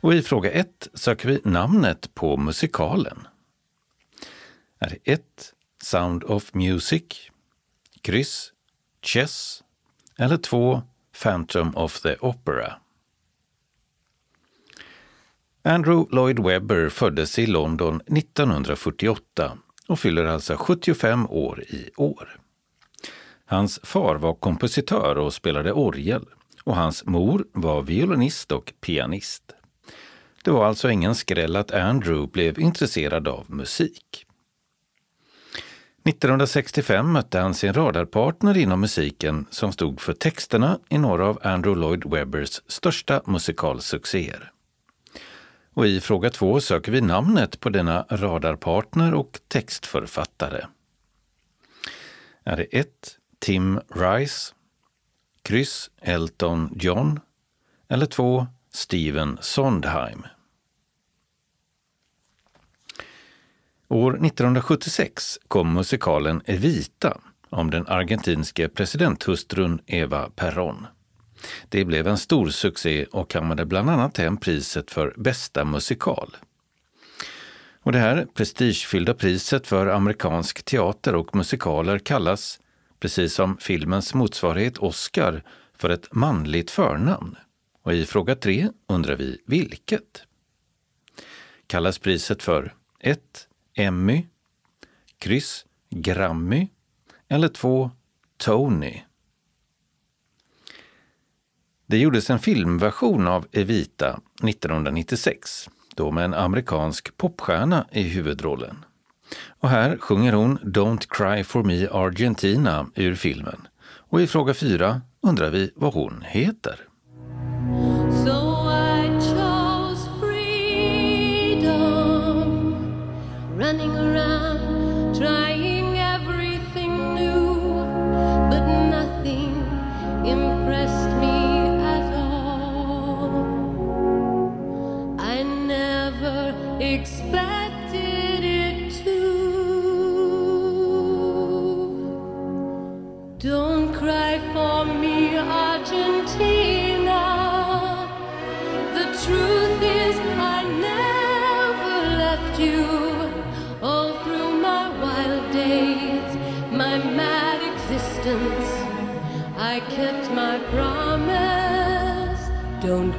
Och i fråga 1 söker vi namnet på musikalen. Är det 1. Sound of Music kryss, Chess eller 2. Phantom of the Opera. Andrew Lloyd Webber föddes i London 1948 och fyller alltså 75 år i år. Hans far var kompositör och spelade orgel och hans mor var violinist och pianist. Det var alltså ingen skräll att Andrew blev intresserad av musik. 1965 mötte han sin radarpartner inom musiken som stod för texterna i några av Andrew Lloyd Webbers största musikalsuccéer. Och i fråga två söker vi namnet på denna radarpartner och textförfattare. Är det 1. Tim Rice, kryss Elton John eller 2. Steven Sondheim? År 1976 kom musikalen Evita om den argentinske presidenthustrun Eva Perón. Det blev en stor succé och kammade bland annat hem priset för bästa musikal. Och det här prestigefyllda priset för amerikansk teater och musikaler kallas, precis som filmens motsvarighet Oscar, för ett manligt förnamn. Och i fråga tre undrar vi vilket? Kallas priset för 1. Emmy, kryss Grammy eller två Tony? Det gjordes en filmversion av Evita 1996, då med en amerikansk popstjärna i huvudrollen. Och här sjunger hon Don't Cry For Me Argentina ur filmen. Och i fråga fyra undrar vi vad hon heter. Running around,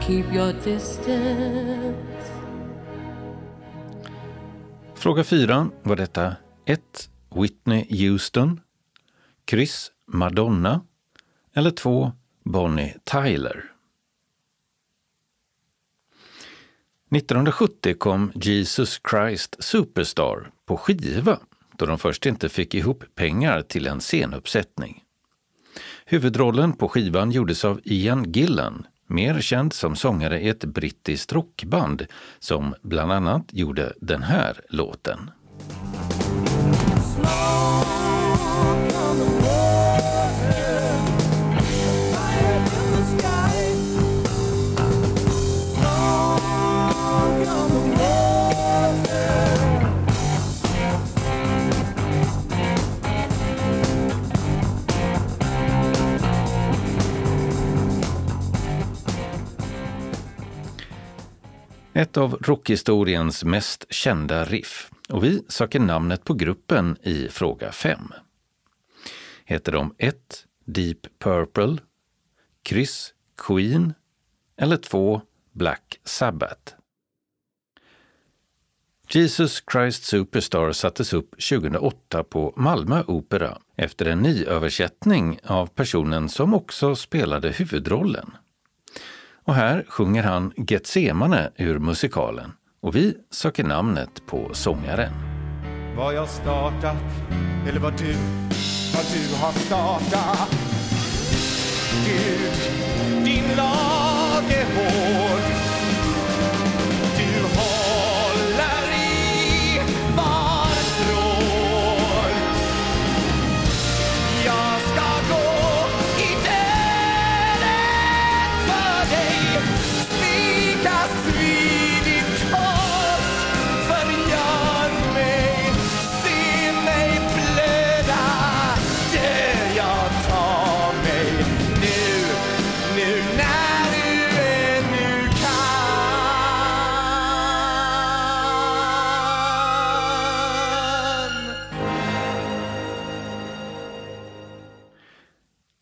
keep your distance. Fråga 4 var detta 1. Whitney Houston, kryss Madonna eller 2. Bonnie Tyler. 1970 kom Jesus Christ Superstar på skiva då de först inte fick ihop pengar till en scenuppsättning. Huvudrollen på skivan gjordes av Ian Gillan, mer känd som sångare i ett brittiskt rockband som bland annat gjorde den här låten. Ett av rockhistoriens mest kända riff och vi söker namnet på gruppen i fråga 5. Heter de 1. Deep Purple, kryss Queen eller 2. Black Sabbath? Jesus Christ Superstar sattes upp 2008 på Malmö Opera efter en nyöversättning av personen som också spelade huvudrollen. Och här sjunger han Getsemane ur musikalen. Och vi söker namnet på sångaren. Vad jag startat eller vad du, vad du har startat. Gud, din lag är hård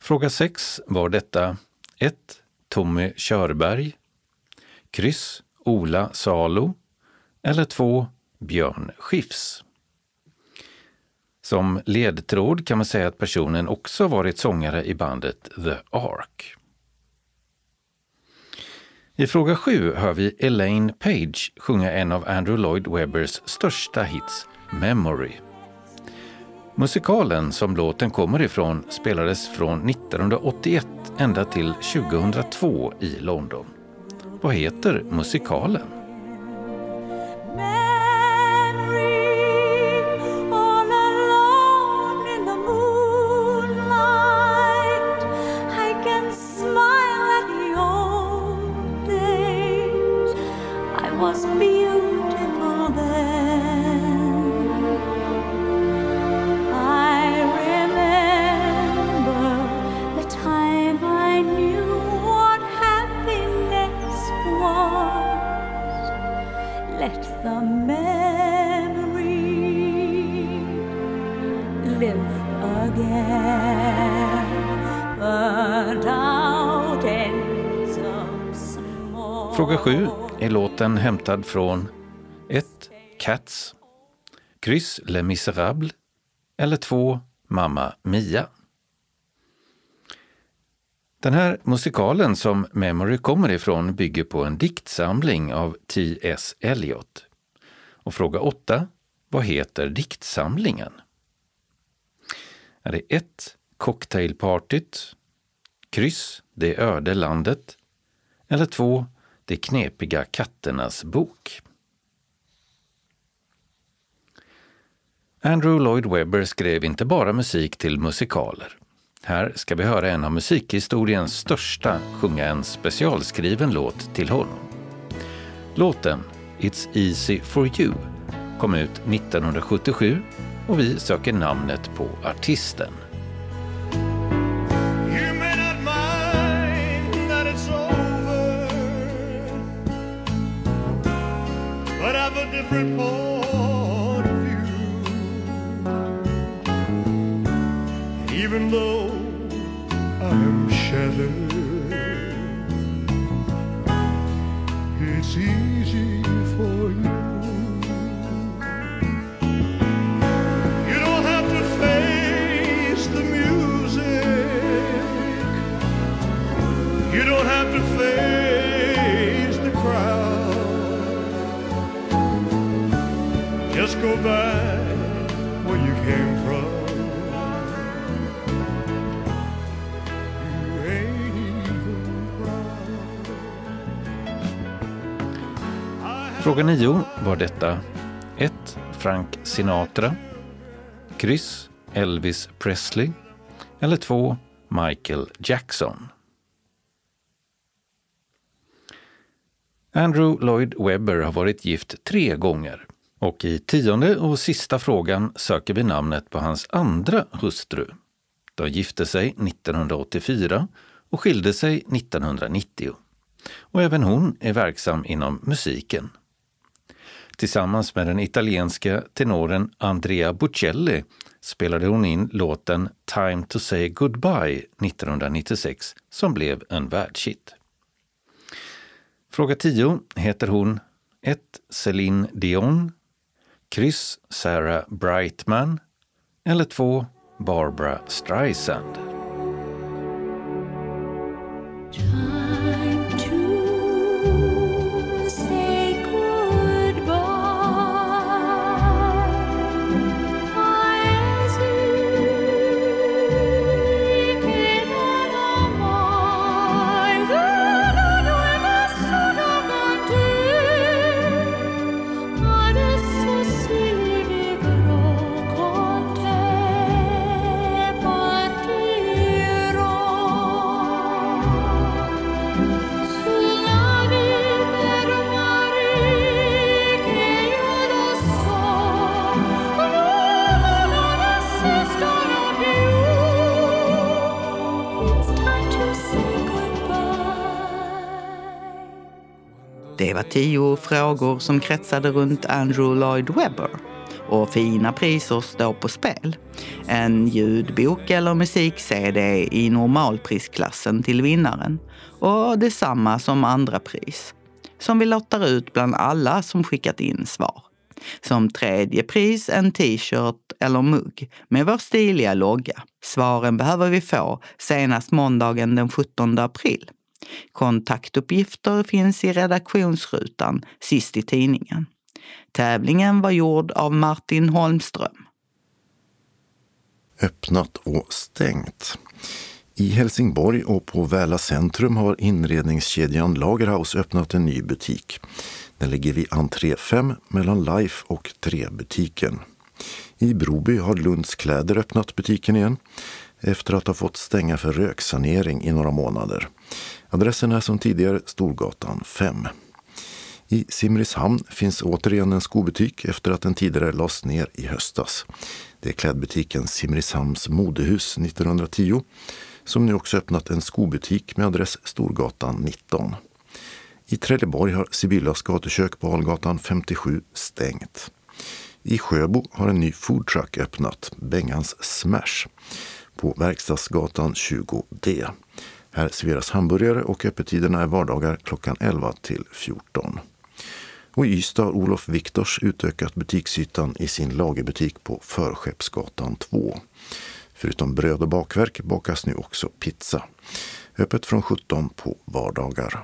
Fråga 6 var detta 1. Tommy Körberg, kryss Ola Salo eller 2. Björn Skifs. Som ledtråd kan man säga att personen också varit sångare i bandet The Ark. I fråga 7 hör vi Elaine Page sjunga en av Andrew Lloyd Webbers största hits, Memory. Musikalen som låten kommer ifrån spelades från 1981 ända till 2002 i London. Vad heter musikalen? Fråga 7 är låten hämtad från 1. Cats, Kryss Les Misérables eller 2. Mamma Mia. Den här musikalen som Memory kommer ifrån bygger på en diktsamling av T.S. Eliot. Och fråga 8. Vad heter diktsamlingen? Är det 1. Cocktailpartyt, kryss Det öde landet eller 2. De knepiga katternas bok? Andrew Lloyd Webber skrev inte bara musik till musikaler. Här ska vi höra en av musikhistoriens största sjunga en specialskriven låt till honom. Låten It's Easy For You kom ut 1977 och vi söker namnet på artisten. Of. Even though I'm shattered, it's easy for you. You don't have to face the music. You don't have to face go back where you came from. You ain't even proud. Fråga 9 var detta 1. Frank Sinatra, kryss Elvis Presley eller 2. Michael Jackson. Andrew Lloyd Webber har varit gift tre gånger och i tionde och sista frågan söker vi namnet på hans andra hustru. De gifte sig 1984 och skilde sig 1990. Och även hon är verksam inom musiken. Tillsammans med den italienska tenoren Andrea Bocelli spelade hon in låten Time to say goodbye 1996 som blev en världshit. Fråga 10 heter hon 1. Céline Dion, Kryss Sarah Brightman eller 2. Barbara Streisand. Det var tio frågor som kretsade runt Andrew Lloyd Webber. Och fina priser står på spel. En ljudbok eller musik-CD i normalprisklassen till vinnaren. Och detsamma som andra pris. Som vi lottar ut bland alla som skickat in svar. Som tredje pris en t-shirt eller mugg med vår stiliga logga. Svaren behöver vi få senast måndagen den 17 april. Kontaktuppgifter finns i redaktionsrutan sist i tidningen. Tävlingen var gjord av Martin Holmström. öppnat och stängt. I Helsingborg och på Väla centrum har inredningskedjan Lagerhaus öppnat en ny butik. Den ligger vid entré 5 mellan Life och 3-butiken. I Broby har Lunds kläder öppnat butiken igen efter att ha fått stänga för röksanering i några månader. Adressen är som tidigare Storgatan 5. I Simrishamn finns återigen en skobutik efter att den tidigare lades ner i höstas. Det är klädbutiken Simrishamns modehus 1910 som nu också öppnat en skobutik med adress Storgatan 19. I Trelleborg har Sibyllas gatukök på Algatan 57 stängt. I Sjöbo har en ny foodtruck öppnat, Bengans Smash, på Verkstadsgatan 20D. Här serveras hamburgare och öppettiderna är vardagar klockan 11 till 14. Och i Ystad har Olof Viktors utökat butiksytan i sin lagerbutik på Förskeppsgatan 2. Förutom bröd och bakverk bakas nu också pizza. Öppet från 17 på vardagar.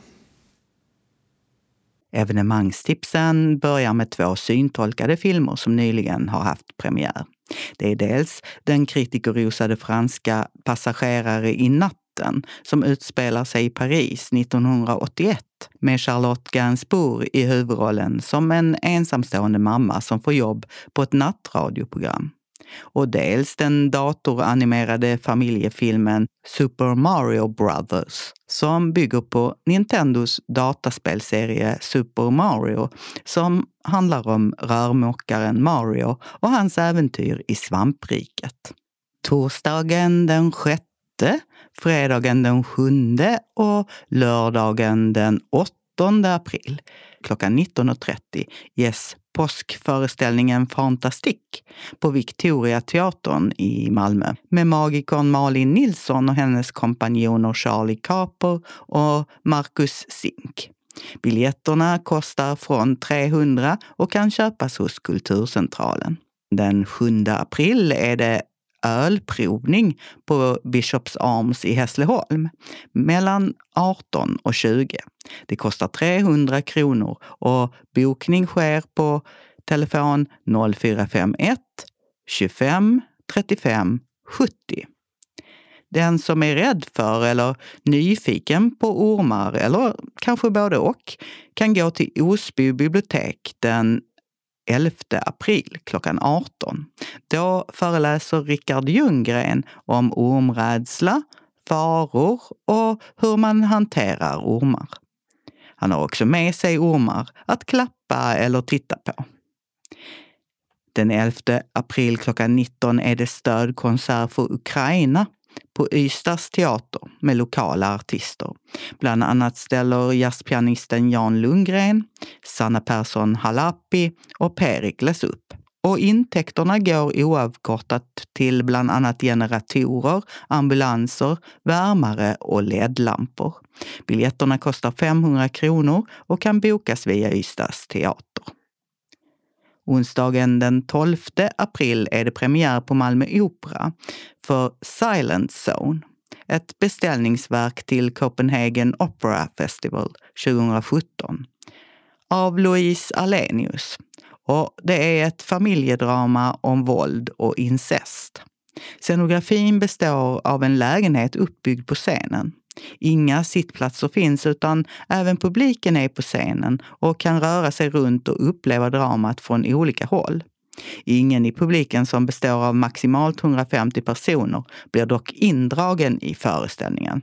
Evenemangstipsen börjar med två syntolkade filmer som nyligen har haft premiär. Det är dels den kritikerrosade franska Passagerare i natt natten som utspelar sig i Paris 1981 med Charlotte Gainsbourg i huvudrollen som en ensamstående mamma som får jobb på ett nattradioprogram. Och dels den datoranimerade familjefilmen Super Mario Brothers som bygger på Nintendos dataspelserie Super Mario som handlar om rörmokaren Mario och hans äventyr i svampriket. Torsdagen den sjätte, fredagen den sjunde och lördagen den 8 april klockan 19.30 ges påskföreställningen Fantastik på Victoria teatern i Malmö med magikern Malin Nilsson och hennes kompanjoner Charlie Kaper och Marcus Zink. Biljetterna kostar från 300 och kan köpas hos Kulturcentralen. Den 7 april är det ölprovning på Bishops Arms i Hässleholm mellan 18 och 20. Det kostar 300 kronor och bokning sker på telefon 0451 25 35 70. Den som är rädd för eller nyfiken på ormar, eller kanske både och, kan gå till Osby bibliotek den 11 april klockan 18. Då föreläser Rickard Ljunggren om ormrädsla, faror och hur man hanterar ormar. Han har också med sig ormar att klappa eller titta på. Den 11 april klockan 19 är det stödkonsert för Ukraina på Ystads teater med lokala artister. Bland annat ställer jazzpianisten Jan Lundgren, Sanna Persson Halapi och Perikles upp. Och intäkterna går oavkortat till bland annat generatorer, ambulanser, värmare och ledlampor. Biljetterna kostar 500 kronor och kan bokas via Ystads teater. Onsdagen den 12 april är det premiär på Malmö Opera för Silent Zone, ett beställningsverk till Copenhagen Opera Festival 2017 av Louise Alenius. Och det är ett familjedrama om våld och incest. Scenografin består av en lägenhet uppbyggd på scenen. Inga sittplatser finns utan även publiken är på scenen och kan röra sig runt och uppleva dramat från olika håll. Ingen i publiken som består av maximalt 150 personer blir dock indragen i föreställningen.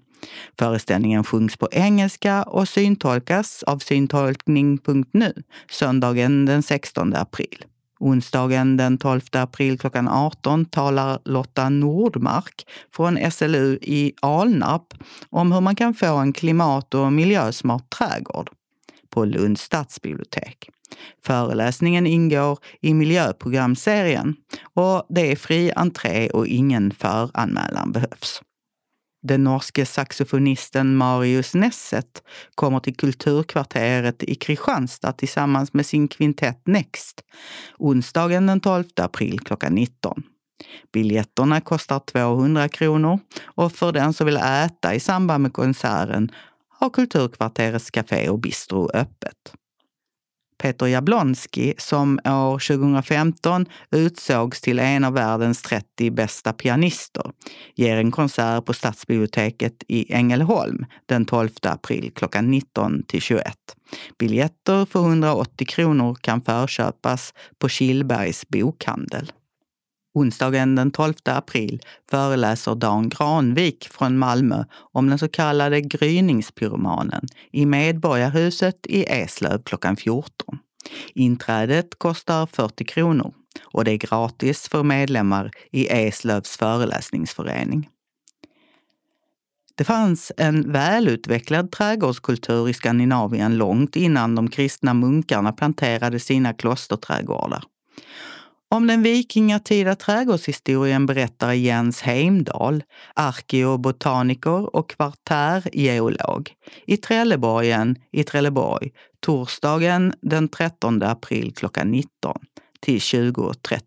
Föreställningen sjungs på engelska och syntolkas av syntolkning.nu söndagen den 16 april. Onsdagen den 12 april klockan 18 talar Lotta Nordmark från SLU i Alnarp om hur man kan få en klimat och miljösmart trädgård på Lunds stadsbibliotek. Föreläsningen ingår i miljöprogramserien och det är fri entré och ingen föranmälan behövs. Den norske saxofonisten Marius Nesset kommer till Kulturkvarteret i Kristianstad tillsammans med sin kvintett Next onsdagen den 12 april klockan 19. Biljetterna kostar 200 kronor och för den som vill äta i samband med konserten har Kulturkvarterets Café och Bistro öppet. Peter Jablonski, som år 2015 utsågs till en av världens 30 bästa pianister, ger en konsert på Stadsbiblioteket i Ängelholm den 12 april klockan 19 till 21. Biljetter för 180 kronor kan förköpas på Kilbergs bokhandel. Onsdagen den 12 april föreläser Dan Granvik från Malmö om den så kallade gryningspyromanen i Medborgarhuset i Eslöv klockan 14. Inträdet kostar 40 kronor och det är gratis för medlemmar i Eslövs föreläsningsförening. Det fanns en välutvecklad trädgårdskultur i Skandinavien långt innan de kristna munkarna planterade sina klosterträdgårdar. Om den vikingatida trädgårdshistorien berättar Jens Heimdal, arkeobotaniker och kvartärgeolog, i Trelleborgen i Trelleborg torsdagen den 13 april klockan 19 till 20.30.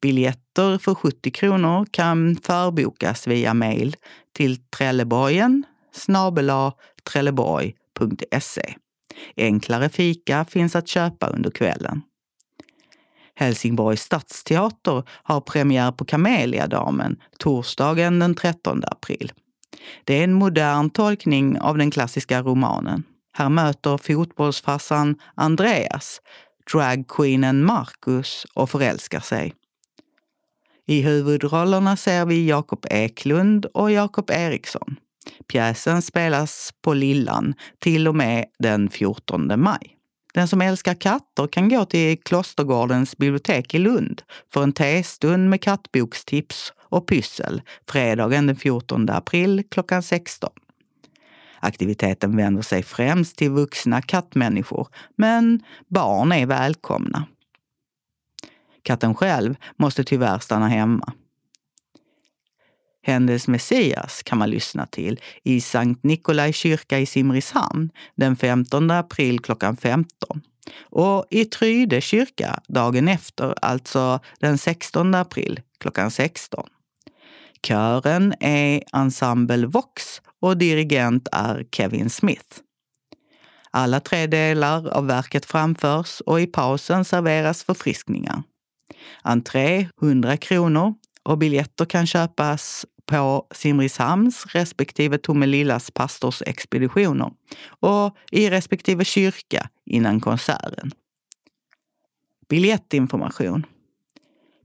Biljetter för 70 kronor kan förbokas via mejl till trelleborgen snabela trelleborg.se. Enklare fika finns att köpa under kvällen. Helsingborgs stadsteater har premiär på Kameliadamen torsdagen den 13 april. Det är en modern tolkning av den klassiska romanen. Här möter fotbollsfarsan Andreas dragqueenen Marcus och förälskar sig. I huvudrollerna ser vi Jakob Eklund och Jakob Eriksson. Pjäsen spelas på Lillan till och med den 14 maj. Den som älskar katter kan gå till Klostergårdens bibliotek i Lund för en testund med kattbokstips och pyssel fredagen den 14 april klockan 16. Aktiviteten vänder sig främst till vuxna kattmänniskor, men barn är välkomna. Katten själv måste tyvärr stanna hemma. Händels Messias kan man lyssna till i Sankt Nikolai kyrka i Simrishamn den 15 april klockan 15. Och i Tryde kyrka dagen efter, alltså den 16 april klockan 16. Kören är Ensemble Vox och dirigent är Kevin Smith. Alla tre delar av verket framförs och i pausen serveras förfriskningar. Entré 100 kronor och biljetter kan köpas på Simrishamns respektive Tomelillas pastorsexpeditioner och i respektive kyrka innan konserten. Biljettinformation.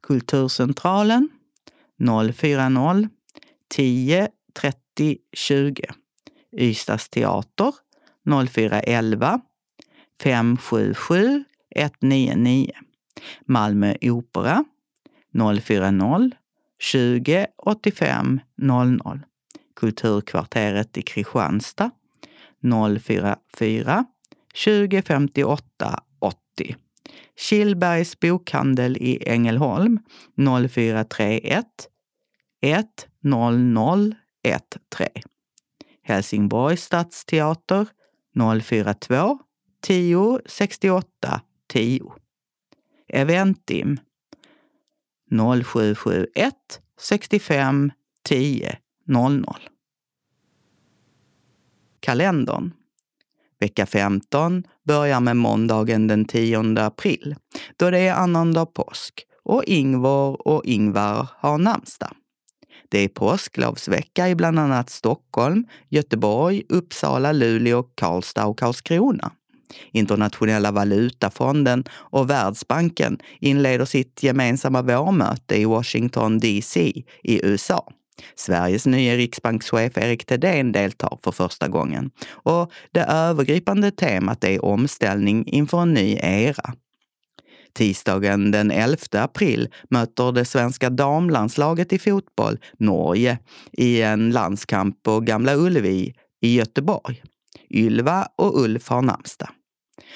Kulturcentralen 040 10 30 20 Ystads teater 0411 577 199 Malmö Opera 040 20 85 00. Kulturkvarteret i Kristianstad 044 20 58 80. Killbergs bokhandel i Ängelholm 0431 10013. Helsingborgs stadsteater 042 10 68 10. Eventim 0771 65 10 00. Kalendern. Vecka 15 börjar med måndagen den 10 april då det är annandag påsk och Ingvar och Ingvar har namnsdag. Det är påsklovsvecka i bland annat Stockholm, Göteborg, Uppsala, Luleå, Karlstad och Karlskrona. Internationella valutafonden och Världsbanken inleder sitt gemensamma vårmöte i Washington DC i USA. Sveriges nya riksbankschef Erik Thedéen deltar för första gången och det övergripande temat är omställning inför en ny era. Tisdagen den 11 april möter det svenska damlandslaget i fotboll Norge i en landskamp på Gamla Ullevi i Göteborg. Ylva och Ulf har namnsdag.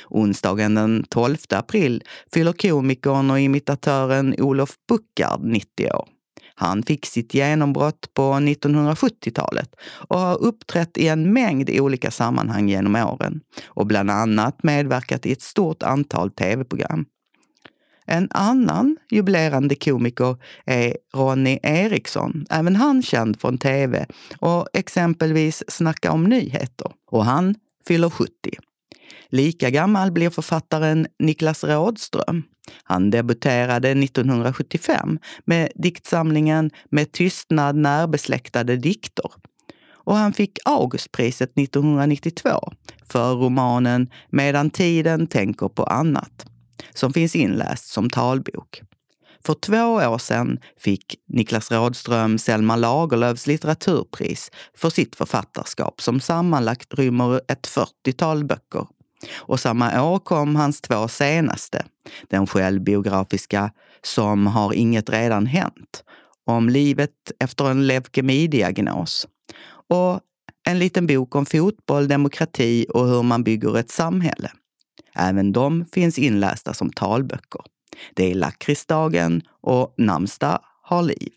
Onsdagen den 12 april fyller komikern och imitatören Olof Buckard 90 år. Han fick sitt genombrott på 1970-talet och har uppträtt i en mängd olika sammanhang genom åren och bland annat medverkat i ett stort antal tv-program. En annan jubilerande komiker är Ronny Eriksson, även han känd från tv och exempelvis Snacka om nyheter. Och han fyller 70. Lika gammal blir författaren Niklas Rådström. Han debuterade 1975 med diktsamlingen Med tystnad närbesläktade dikter. Och han fick Augustpriset 1992 för romanen Medan tiden tänker på annat, som finns inläst som talbok. För två år sedan fick Niklas Rådström Selma Lagerlöfs litteraturpris för sitt författarskap som sammanlagt rymmer ett 40-tal böcker. Och samma år kom hans två senaste. Den självbiografiska Som har inget redan hänt om livet efter en leukemidiagnos och en liten bok om fotboll, demokrati och hur man bygger ett samhälle. Även de finns inlästa som talböcker. Det är lakritsdagen och namnsdag har liv.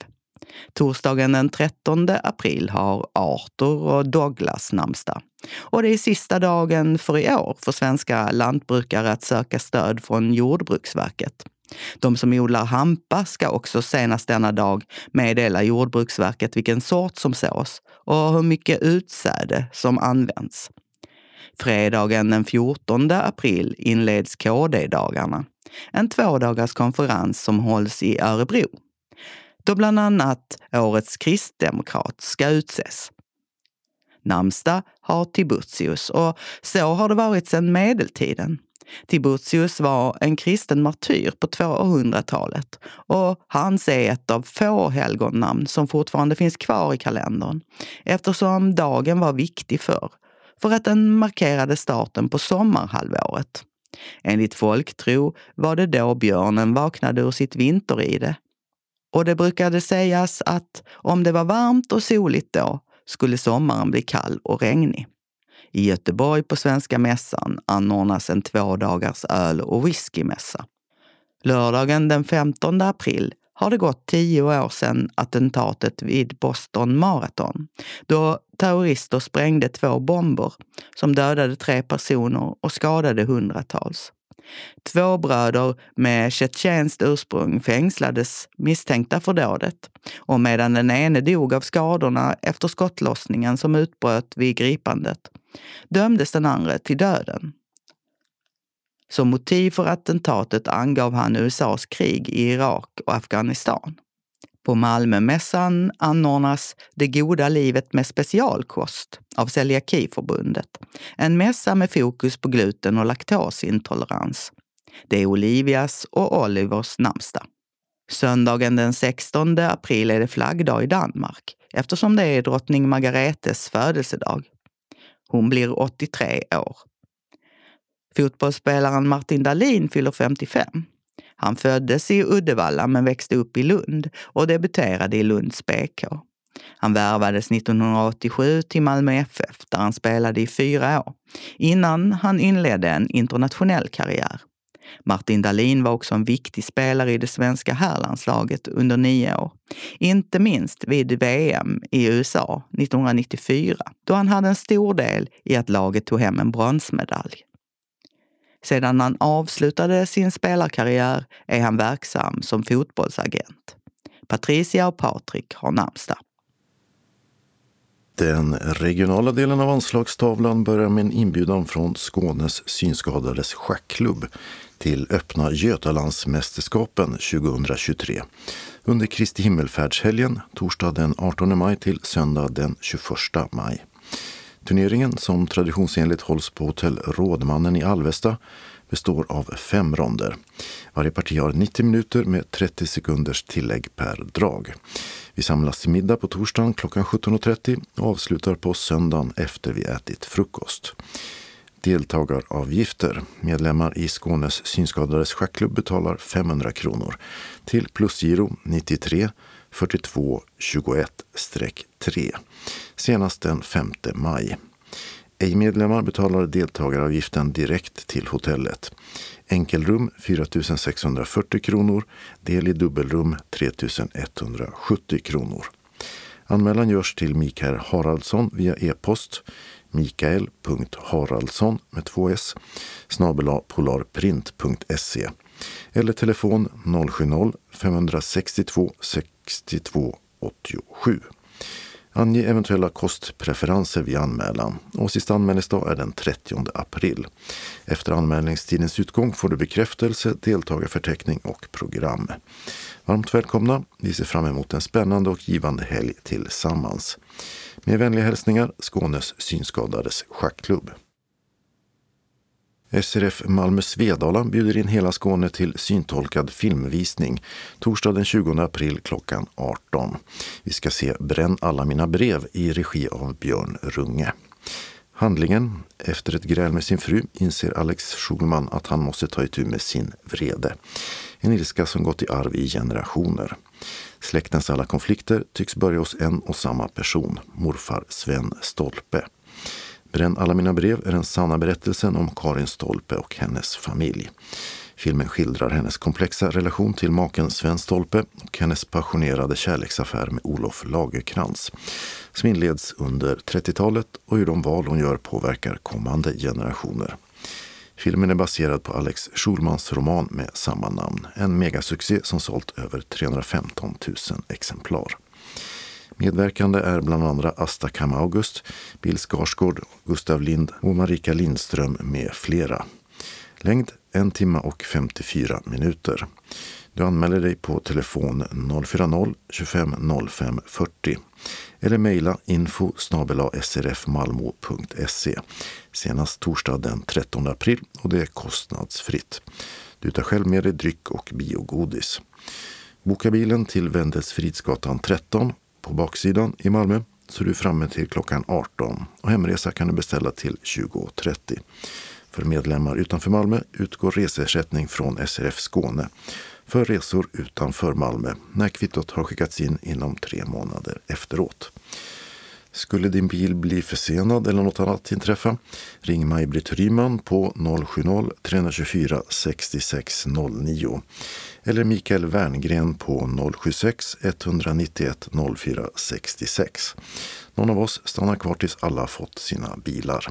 Torsdagen den 13 april har Arthur och Douglas namnsdag. Och det är sista dagen för i år för svenska lantbrukare att söka stöd från Jordbruksverket. De som odlar hampa ska också senast denna dag meddela Jordbruksverket vilken sort som sås och hur mycket utsäde som används. Fredagen den 14 april inleds KD-dagarna. En tvådagars konferens som hålls i Örebro. Då bland annat årets kristdemokrat ska utses. Namnsdag har Tiburtius och så har det varit sedan medeltiden. Tiburtius var en kristen martyr på 200-talet och hans är ett av få helgonnamn som fortfarande finns kvar i kalendern eftersom dagen var viktig för för att den markerade starten på sommarhalvåret. Enligt folktro var det då björnen vaknade ur sitt vinteride. Och det brukade sägas att om det var varmt och soligt då skulle sommaren bli kall och regnig. I Göteborg på Svenska Mässan anordnas en tvådagars öl och whiskymässa. Lördagen den 15 april har det gått tio år sedan attentatet vid Boston Marathon då terrorister sprängde två bomber som dödade tre personer och skadade hundratals. Två bröder med tjetjenskt ursprung fängslades misstänkta för dådet och medan den ene dog av skadorna efter skottlossningen som utbröt vid gripandet dömdes den andra till döden. Som motiv för attentatet angav han USAs krig i Irak och Afghanistan. På Malmömässan anordnas Det goda livet med specialkost av Celiakiförbundet. En mässa med fokus på gluten och laktosintolerans. Det är Olivias och Olivers namnsdag. Söndagen den 16 april är det flaggdag i Danmark eftersom det är drottning Margaretes födelsedag. Hon blir 83 år. Fotbollsspelaren Martin Dahlin fyller 55. Han föddes i Uddevalla men växte upp i Lund och debuterade i Lunds BK. Han värvades 1987 till Malmö FF där han spelade i fyra år innan han inledde en internationell karriär. Martin Dahlin var också en viktig spelare i det svenska herrlandslaget under nio år. Inte minst vid VM i USA 1994 då han hade en stor del i att laget tog hem en bronsmedalj. Sedan han avslutade sin spelarkarriär är han verksam som fotbollsagent. Patricia och Patrik har namnsdag. Den regionala delen av anslagstavlan börjar med en inbjudan från Skånes synskadades schackklubb till öppna Götalandsmästerskapen 2023 under Kristi himmelfärdshelgen torsdag den 18 maj till söndag den 21 maj. Turneringen, som traditionsenligt hålls på hotell Rådmannen i Alvesta, består av fem ronder. Varje parti har 90 minuter med 30 sekunders tillägg per drag. Vi samlas till middag på torsdagen klockan 17.30 och avslutar på söndagen efter vi ätit frukost. Deltagaravgifter. Medlemmar i Skånes synskadades schackklubb betalar 500 kronor till plusgiro 93 42 21-3 senast den 5 maj. Ej-medlemmar betalar deltagaravgiften direkt till hotellet. Enkelrum 4 640 kronor, del i dubbelrum 3 170 kronor. Anmälan görs till Mikael Haraldsson via e-post mikael.haraldsson med två s snabel polarprint.se eller telefon 070-562 6287. Ange eventuella kostpreferenser vid anmälan och sista anmälningsdag är den 30 april. Efter anmälningstidens utgång får du bekräftelse, deltagarförteckning och program. Varmt välkomna! Vi ser fram emot en spännande och givande helg tillsammans. Med vänliga hälsningar Skånes synskadades schackklubb. SRF Malmö Svedala bjuder in hela Skåne till syntolkad filmvisning torsdag den 20 april klockan 18. Vi ska se Bränn alla mina brev i regi av Björn Runge. Handlingen. Efter ett gräl med sin fru inser Alex Schulman att han måste ta itu med sin vrede. En ilska som gått i arv i generationer. Släktens alla konflikter tycks börja hos en och samma person, morfar Sven Stolpe. Bränn alla mina brev är den sanna berättelsen om Karin Stolpe och hennes familj. Filmen skildrar hennes komplexa relation till maken Sven Stolpe och hennes passionerade kärleksaffär med Olof Lagerkrans som inleds under 30-talet och hur de val hon gör påverkar kommande generationer. Filmen är baserad på Alex Schulmans roman med samma namn. En megasuccé som sålt över 315 000 exemplar. Medverkande är bland andra Asta Kam August, Bill Skarsgård, Gustav Lind och Marika Lindström med flera. Längd en timme och 54 minuter. Du anmäler dig på telefon 040-25 05 40 eller mejla info srfmalmo.se senast torsdag den 13 april och det är kostnadsfritt. Du tar själv med dig dryck och biogodis. Boka bilen till Wendelsfridsgatan 13 på baksidan i Malmö så du är framme till klockan 18 och hemresa kan du beställa till 20.30. För medlemmar utanför Malmö utgår reseersättning från SRF Skåne för resor utanför Malmö när kvittot har skickats in inom tre månader efteråt. Skulle din bil bli försenad eller något annat inträffa, ring Maj-Britt Ryman på 070-324 6609 eller Mikael Werngren på 076 191 04 66. Någon av oss stannar kvar tills alla fått sina bilar.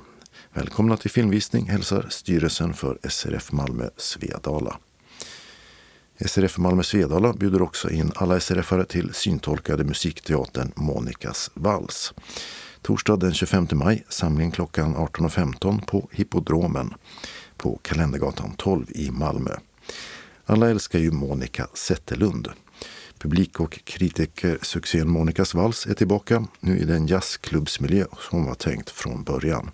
Välkomna till filmvisning hälsar styrelsen för SRF Malmö Svedala. SRF Malmö Svedala bjuder också in alla SRF-are till syntolkade musikteatern Monikas vals. Torsdag den 25 maj, samling klockan 18.15 på Hippodromen på Kalendergatan 12 i Malmö. Alla älskar ju Monica Zetterlund. Publik och kritikersuccén Monikas vals är tillbaka, nu i den jazzklubbsmiljö som var tänkt från början.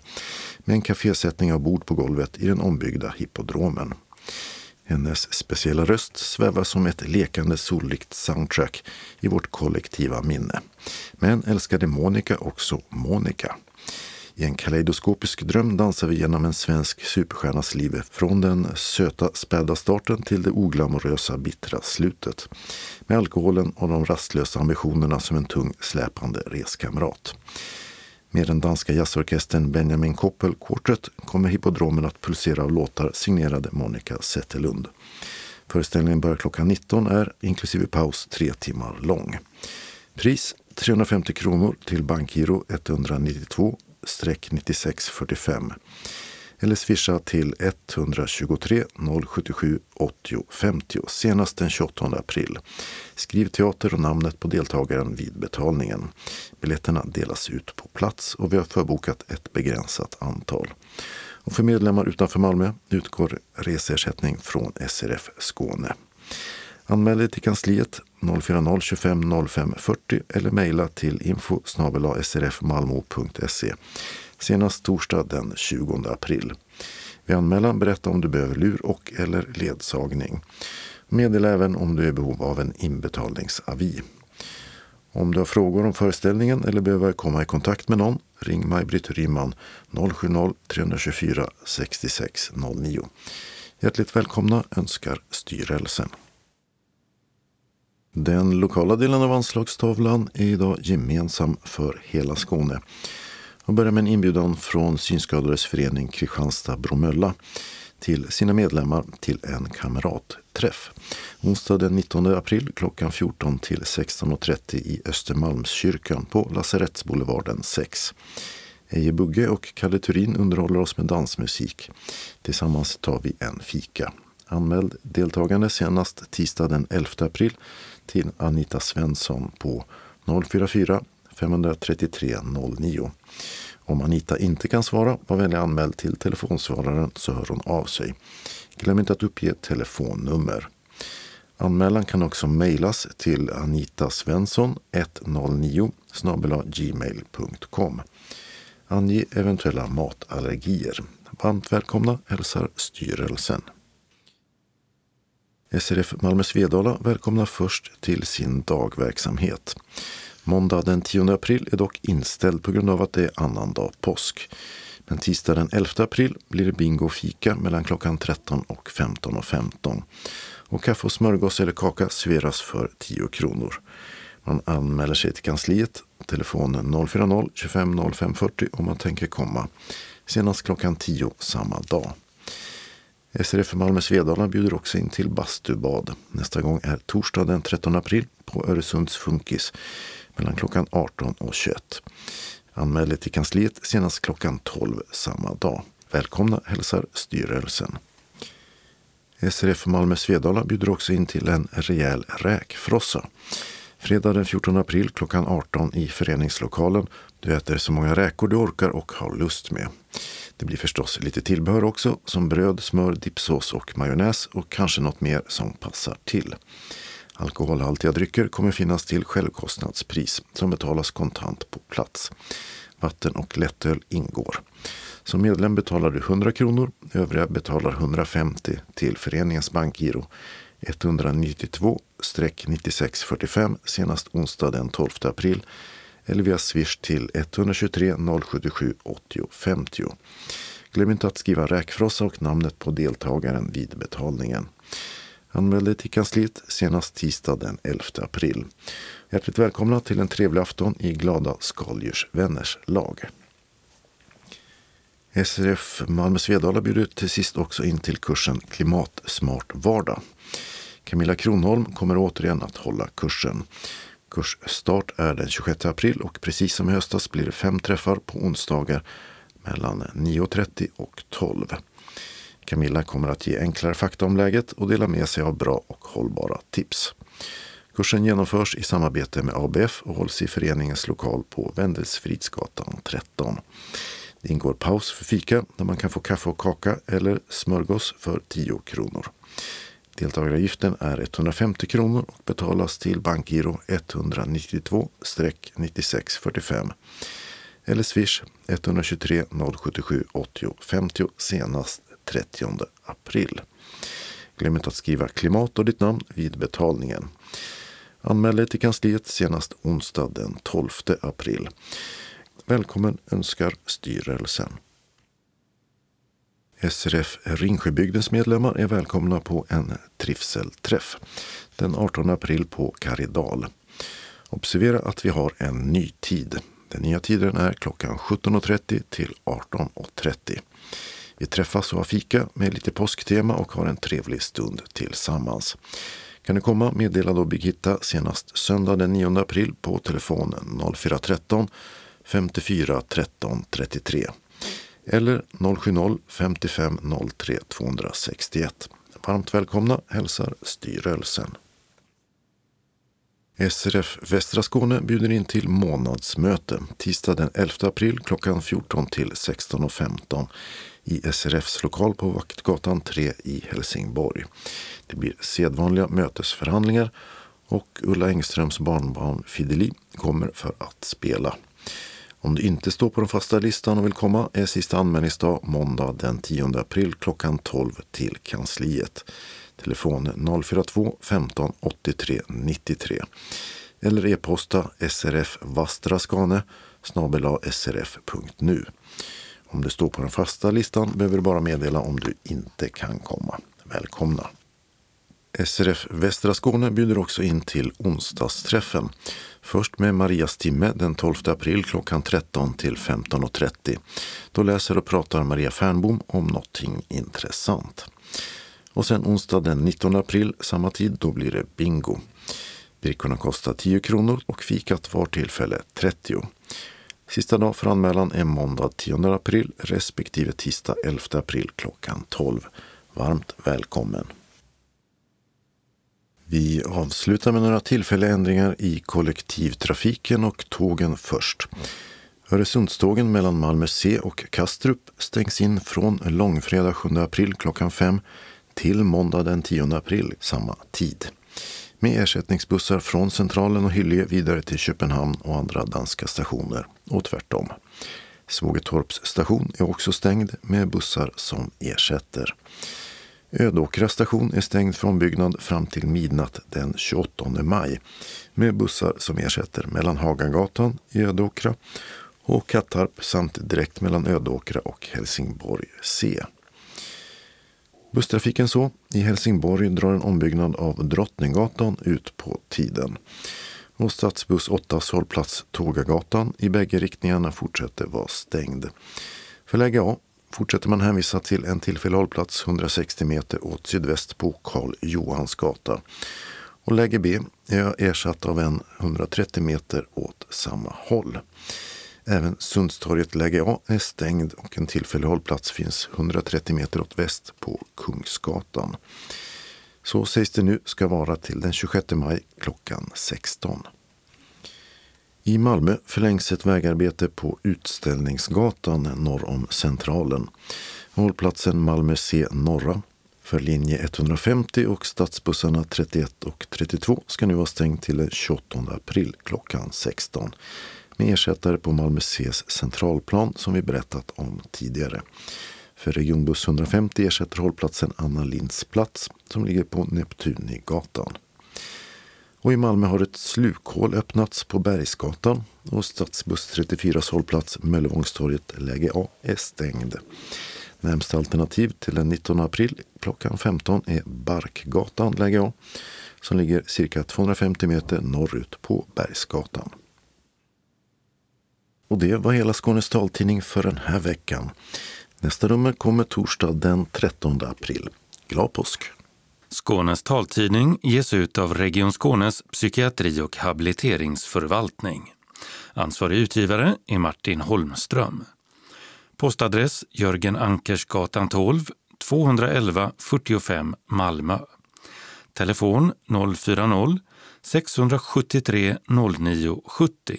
Med en kafésättning av bord på golvet i den ombyggda hippodromen. Hennes speciella röst svävar som ett lekande solrikt soundtrack i vårt kollektiva minne. Men älskade Monica också Monica? I en kaleidoskopisk dröm dansar vi genom en svensk superstjärnas liv från den söta späda starten till det oglamorösa bittra slutet. Med alkoholen och de rastlösa ambitionerna som en tung släpande reskamrat. Med den danska jazzorkestern Benjamin Koppel Quartet kommer hippodromen att pulsera av låtar signerade Monica Zetterlund. Föreställningen börjar klockan 19 är inklusive paus tre timmar lång. Pris 350 kronor till bankgiro 192 9645 eller swisha till 123 077 80 50 senast den 28 april. Skriv teater och namnet på deltagaren vid betalningen. Biljetterna delas ut på plats och vi har förbokat ett begränsat antal. Och för medlemmar utanför Malmö utgår reseersättning från SRF Skåne. Anmäl dig till kansliet 040 25 05 40 eller mejla till info srfmalmo.se senast torsdag den 20 april. Vid anmälan berätta om du behöver lur och eller ledsagning. Meddela även om du är i behov av en inbetalningsavi. Om du har frågor om föreställningen eller behöver komma i kontakt med någon, ring Maj-Britt Ryman 070-324 6609. Hjärtligt välkomna önskar styrelsen. Den lokala delen av anslagstavlan är idag gemensam för hela Skåne. Och börjar med en inbjudan från Synskadades förening Kristianstad-Bromölla till sina medlemmar till en kamratträff. Onsdag den 19 april klockan 14 till 16.30 i Östermalmskyrkan på Lasarettsboulevarden 6. Eje Bugge och Kalle Turin underhåller oss med dansmusik. Tillsammans tar vi en fika. Anmäld deltagande senast tisdag den 11 april till Anita Svensson på 044 533 09. Om Anita inte kan svara, var vänlig anmäld till telefonsvararen så hör hon av sig. Glöm inte att uppge telefonnummer. Anmälan kan också mejlas till Anita Svensson 109 gmail.com. Ange eventuella matallergier. Varmt välkomna hälsar styrelsen. SRF Malmö Svedala välkomnar först till sin dagverksamhet. Måndag den 10 april är dock inställd på grund av att det är annandag påsk. Men tisdag den 11 april blir det bingo och fika mellan klockan 13 och 15.15. Och 15. Och kaffe och smörgås eller kaka serveras för 10 kronor. Man anmäler sig till kansliet, Telefon 040-25 0540 om man tänker komma. Senast klockan 10 samma dag. SRF Malmö Svedala bjuder också in till bastubad. Nästa gång är torsdag den 13 april på Öresunds Funkis mellan klockan 18 och 21. Anmäl dig till kansliet senast klockan 12 samma dag. Välkomna hälsar styrelsen. SRF Malmö Svedala bjuder också in till en rejäl räkfrossa. Fredag den 14 april klockan 18 i föreningslokalen. Du äter så många räkor du orkar och har lust med. Det blir förstås lite tillbehör också som bröd, smör, dippsås och majonnäs och kanske något mer som passar till. Alkoholhaltiga drycker kommer finnas till självkostnadspris som betalas kontant på plats. Vatten och lättöl ingår. Som medlem betalar du 100 kronor, övriga betalar 150 till föreningens bankgiro 192-9645 senast onsdag den 12 april eller via swish till 123 077 80 50. Glöm inte att skriva räkfrossa och namnet på deltagaren vid betalningen. Anmälde till kansliet senast tisdag den 11 april. Hjärtligt välkomna till en trevlig afton i glada skaldjursvänners lag. SRF Malmö Svedala bjuder till sist också in till kursen Klimatsmart vardag. Camilla Kronholm kommer återigen att hålla kursen. Kursstart är den 26 april och precis som i höstas blir det fem träffar på onsdagar mellan 9.30 och 12. Camilla kommer att ge enklare fakta om läget och dela med sig av bra och hållbara tips. Kursen genomförs i samarbete med ABF och hålls i föreningens lokal på Wendelsfridsgatan 13. Det ingår paus för fika där man kan få kaffe och kaka eller smörgås för 10 kronor. Deltagaravgiften är 150 kronor och betalas till bankgiro 192-9645 eller swish 123 077 80 50 senast 30 april. Glöm inte att skriva klimat och ditt namn vid betalningen. Anmäl dig till kansliet senast onsdag den 12 april. Välkommen önskar styrelsen. SRF Ringsjöbygdens medlemmar är välkomna på en trivselträff den 18 april på Karidal. Observera att vi har en ny tid. Den nya tiden är klockan 17.30 till 18.30. Vi träffas och har fika med lite påsktema och har en trevlig stund tillsammans. Kan du komma meddela då Birgitta senast söndag den 9 april på telefonen 0413 54 13 33 eller 070-55 03 261. Varmt välkomna hälsar styrelsen. SRF Västra Skåne bjuder in till månadsmöte tisdag den 11 april klockan 14 till 16.15 i SRFs lokal på Vaktgatan 3 i Helsingborg. Det blir sedvanliga mötesförhandlingar och Ulla Engströms barnbarn Fideli kommer för att spela. Om du inte står på den fasta listan och vill komma är sista anmälningsdag måndag den 10 april klockan 12 till kansliet. Telefon 042 15 83 93 eller e-posta srfvastraskane snabel srf.nu. Om du står på den fasta listan behöver du bara meddela om du inte kan komma. Välkomna! SRF Västra Skåne bjuder också in till onsdagsträffen. Först med Marias timme den 12 april klockan 13 till 15.30. Då läser och pratar Maria Fernbom om någonting intressant. Och sen onsdag den 19 april samma tid, då blir det bingo. Brickorna kostar 10 kronor och fikat var tillfälle 30. Sista dag för anmälan är måndag 10 april respektive tisdag 11 april klockan 12. Varmt välkommen! Vi avslutar med några tillfälliga ändringar i kollektivtrafiken och tågen först. Öresundstågen mellan Malmö C och Kastrup stängs in från långfredag 7 april klockan 5 till måndag den 10 april samma tid. Med ersättningsbussar från Centralen och Hyllie vidare till Köpenhamn och andra danska stationer och tvärtom. Svågetorps station är också stängd med bussar som ersätter. Ödåkra station är stängd för ombyggnad fram till midnatt den 28 maj med bussar som ersätter mellan Hagagatan i Ödåkra och Kattarp samt direkt mellan Ödåkra och Helsingborg C. Busstrafiken så. I Helsingborg drar en ombyggnad av Drottninggatan ut på tiden. Och stadsbuss 8 hållplats Tågagatan i bägge riktningarna fortsätter vara stängd. För läge A fortsätter man hänvisa till en tillfällig hållplats 160 meter åt sydväst på Karl Johans gata. Och läge B är ersatt av en 130 meter åt samma håll. Även Sundstorget läge A är stängd och en tillfällig hållplats finns 130 meter åt väst på Kungsgatan. Så sägs det nu ska vara till den 26 maj klockan 16. I Malmö förlängs ett vägarbete på Utställningsgatan norr om Centralen. Hållplatsen Malmö C norra för linje 150 och stadsbussarna 31 och 32 ska nu vara stängd till den 28 april klockan 16 med ersättare på Malmö Cs centralplan som vi berättat om tidigare. För regionbuss 150 ersätter hållplatsen Anna Linds plats som ligger på Neptunigatan. Och i Malmö har ett slukhål öppnats på Bergsgatan och stadsbuss 34 hållplats Möllevångstorget läge A är stängd. Närmsta alternativ till den 19 april klockan 15 är Barkgatan läge A som ligger cirka 250 meter norrut på Bergsgatan. Och det var hela Skånes taltidning för den här veckan. Nästa nummer kommer torsdag den 13 april. Glad påsk! Skånes taltidning ges ut av Region Skånes psykiatri och habiliteringsförvaltning. Ansvarig utgivare är Martin Holmström. Postadress Jörgen Ankersgatan 12, 211 45 Malmö. Telefon 040-673 0970.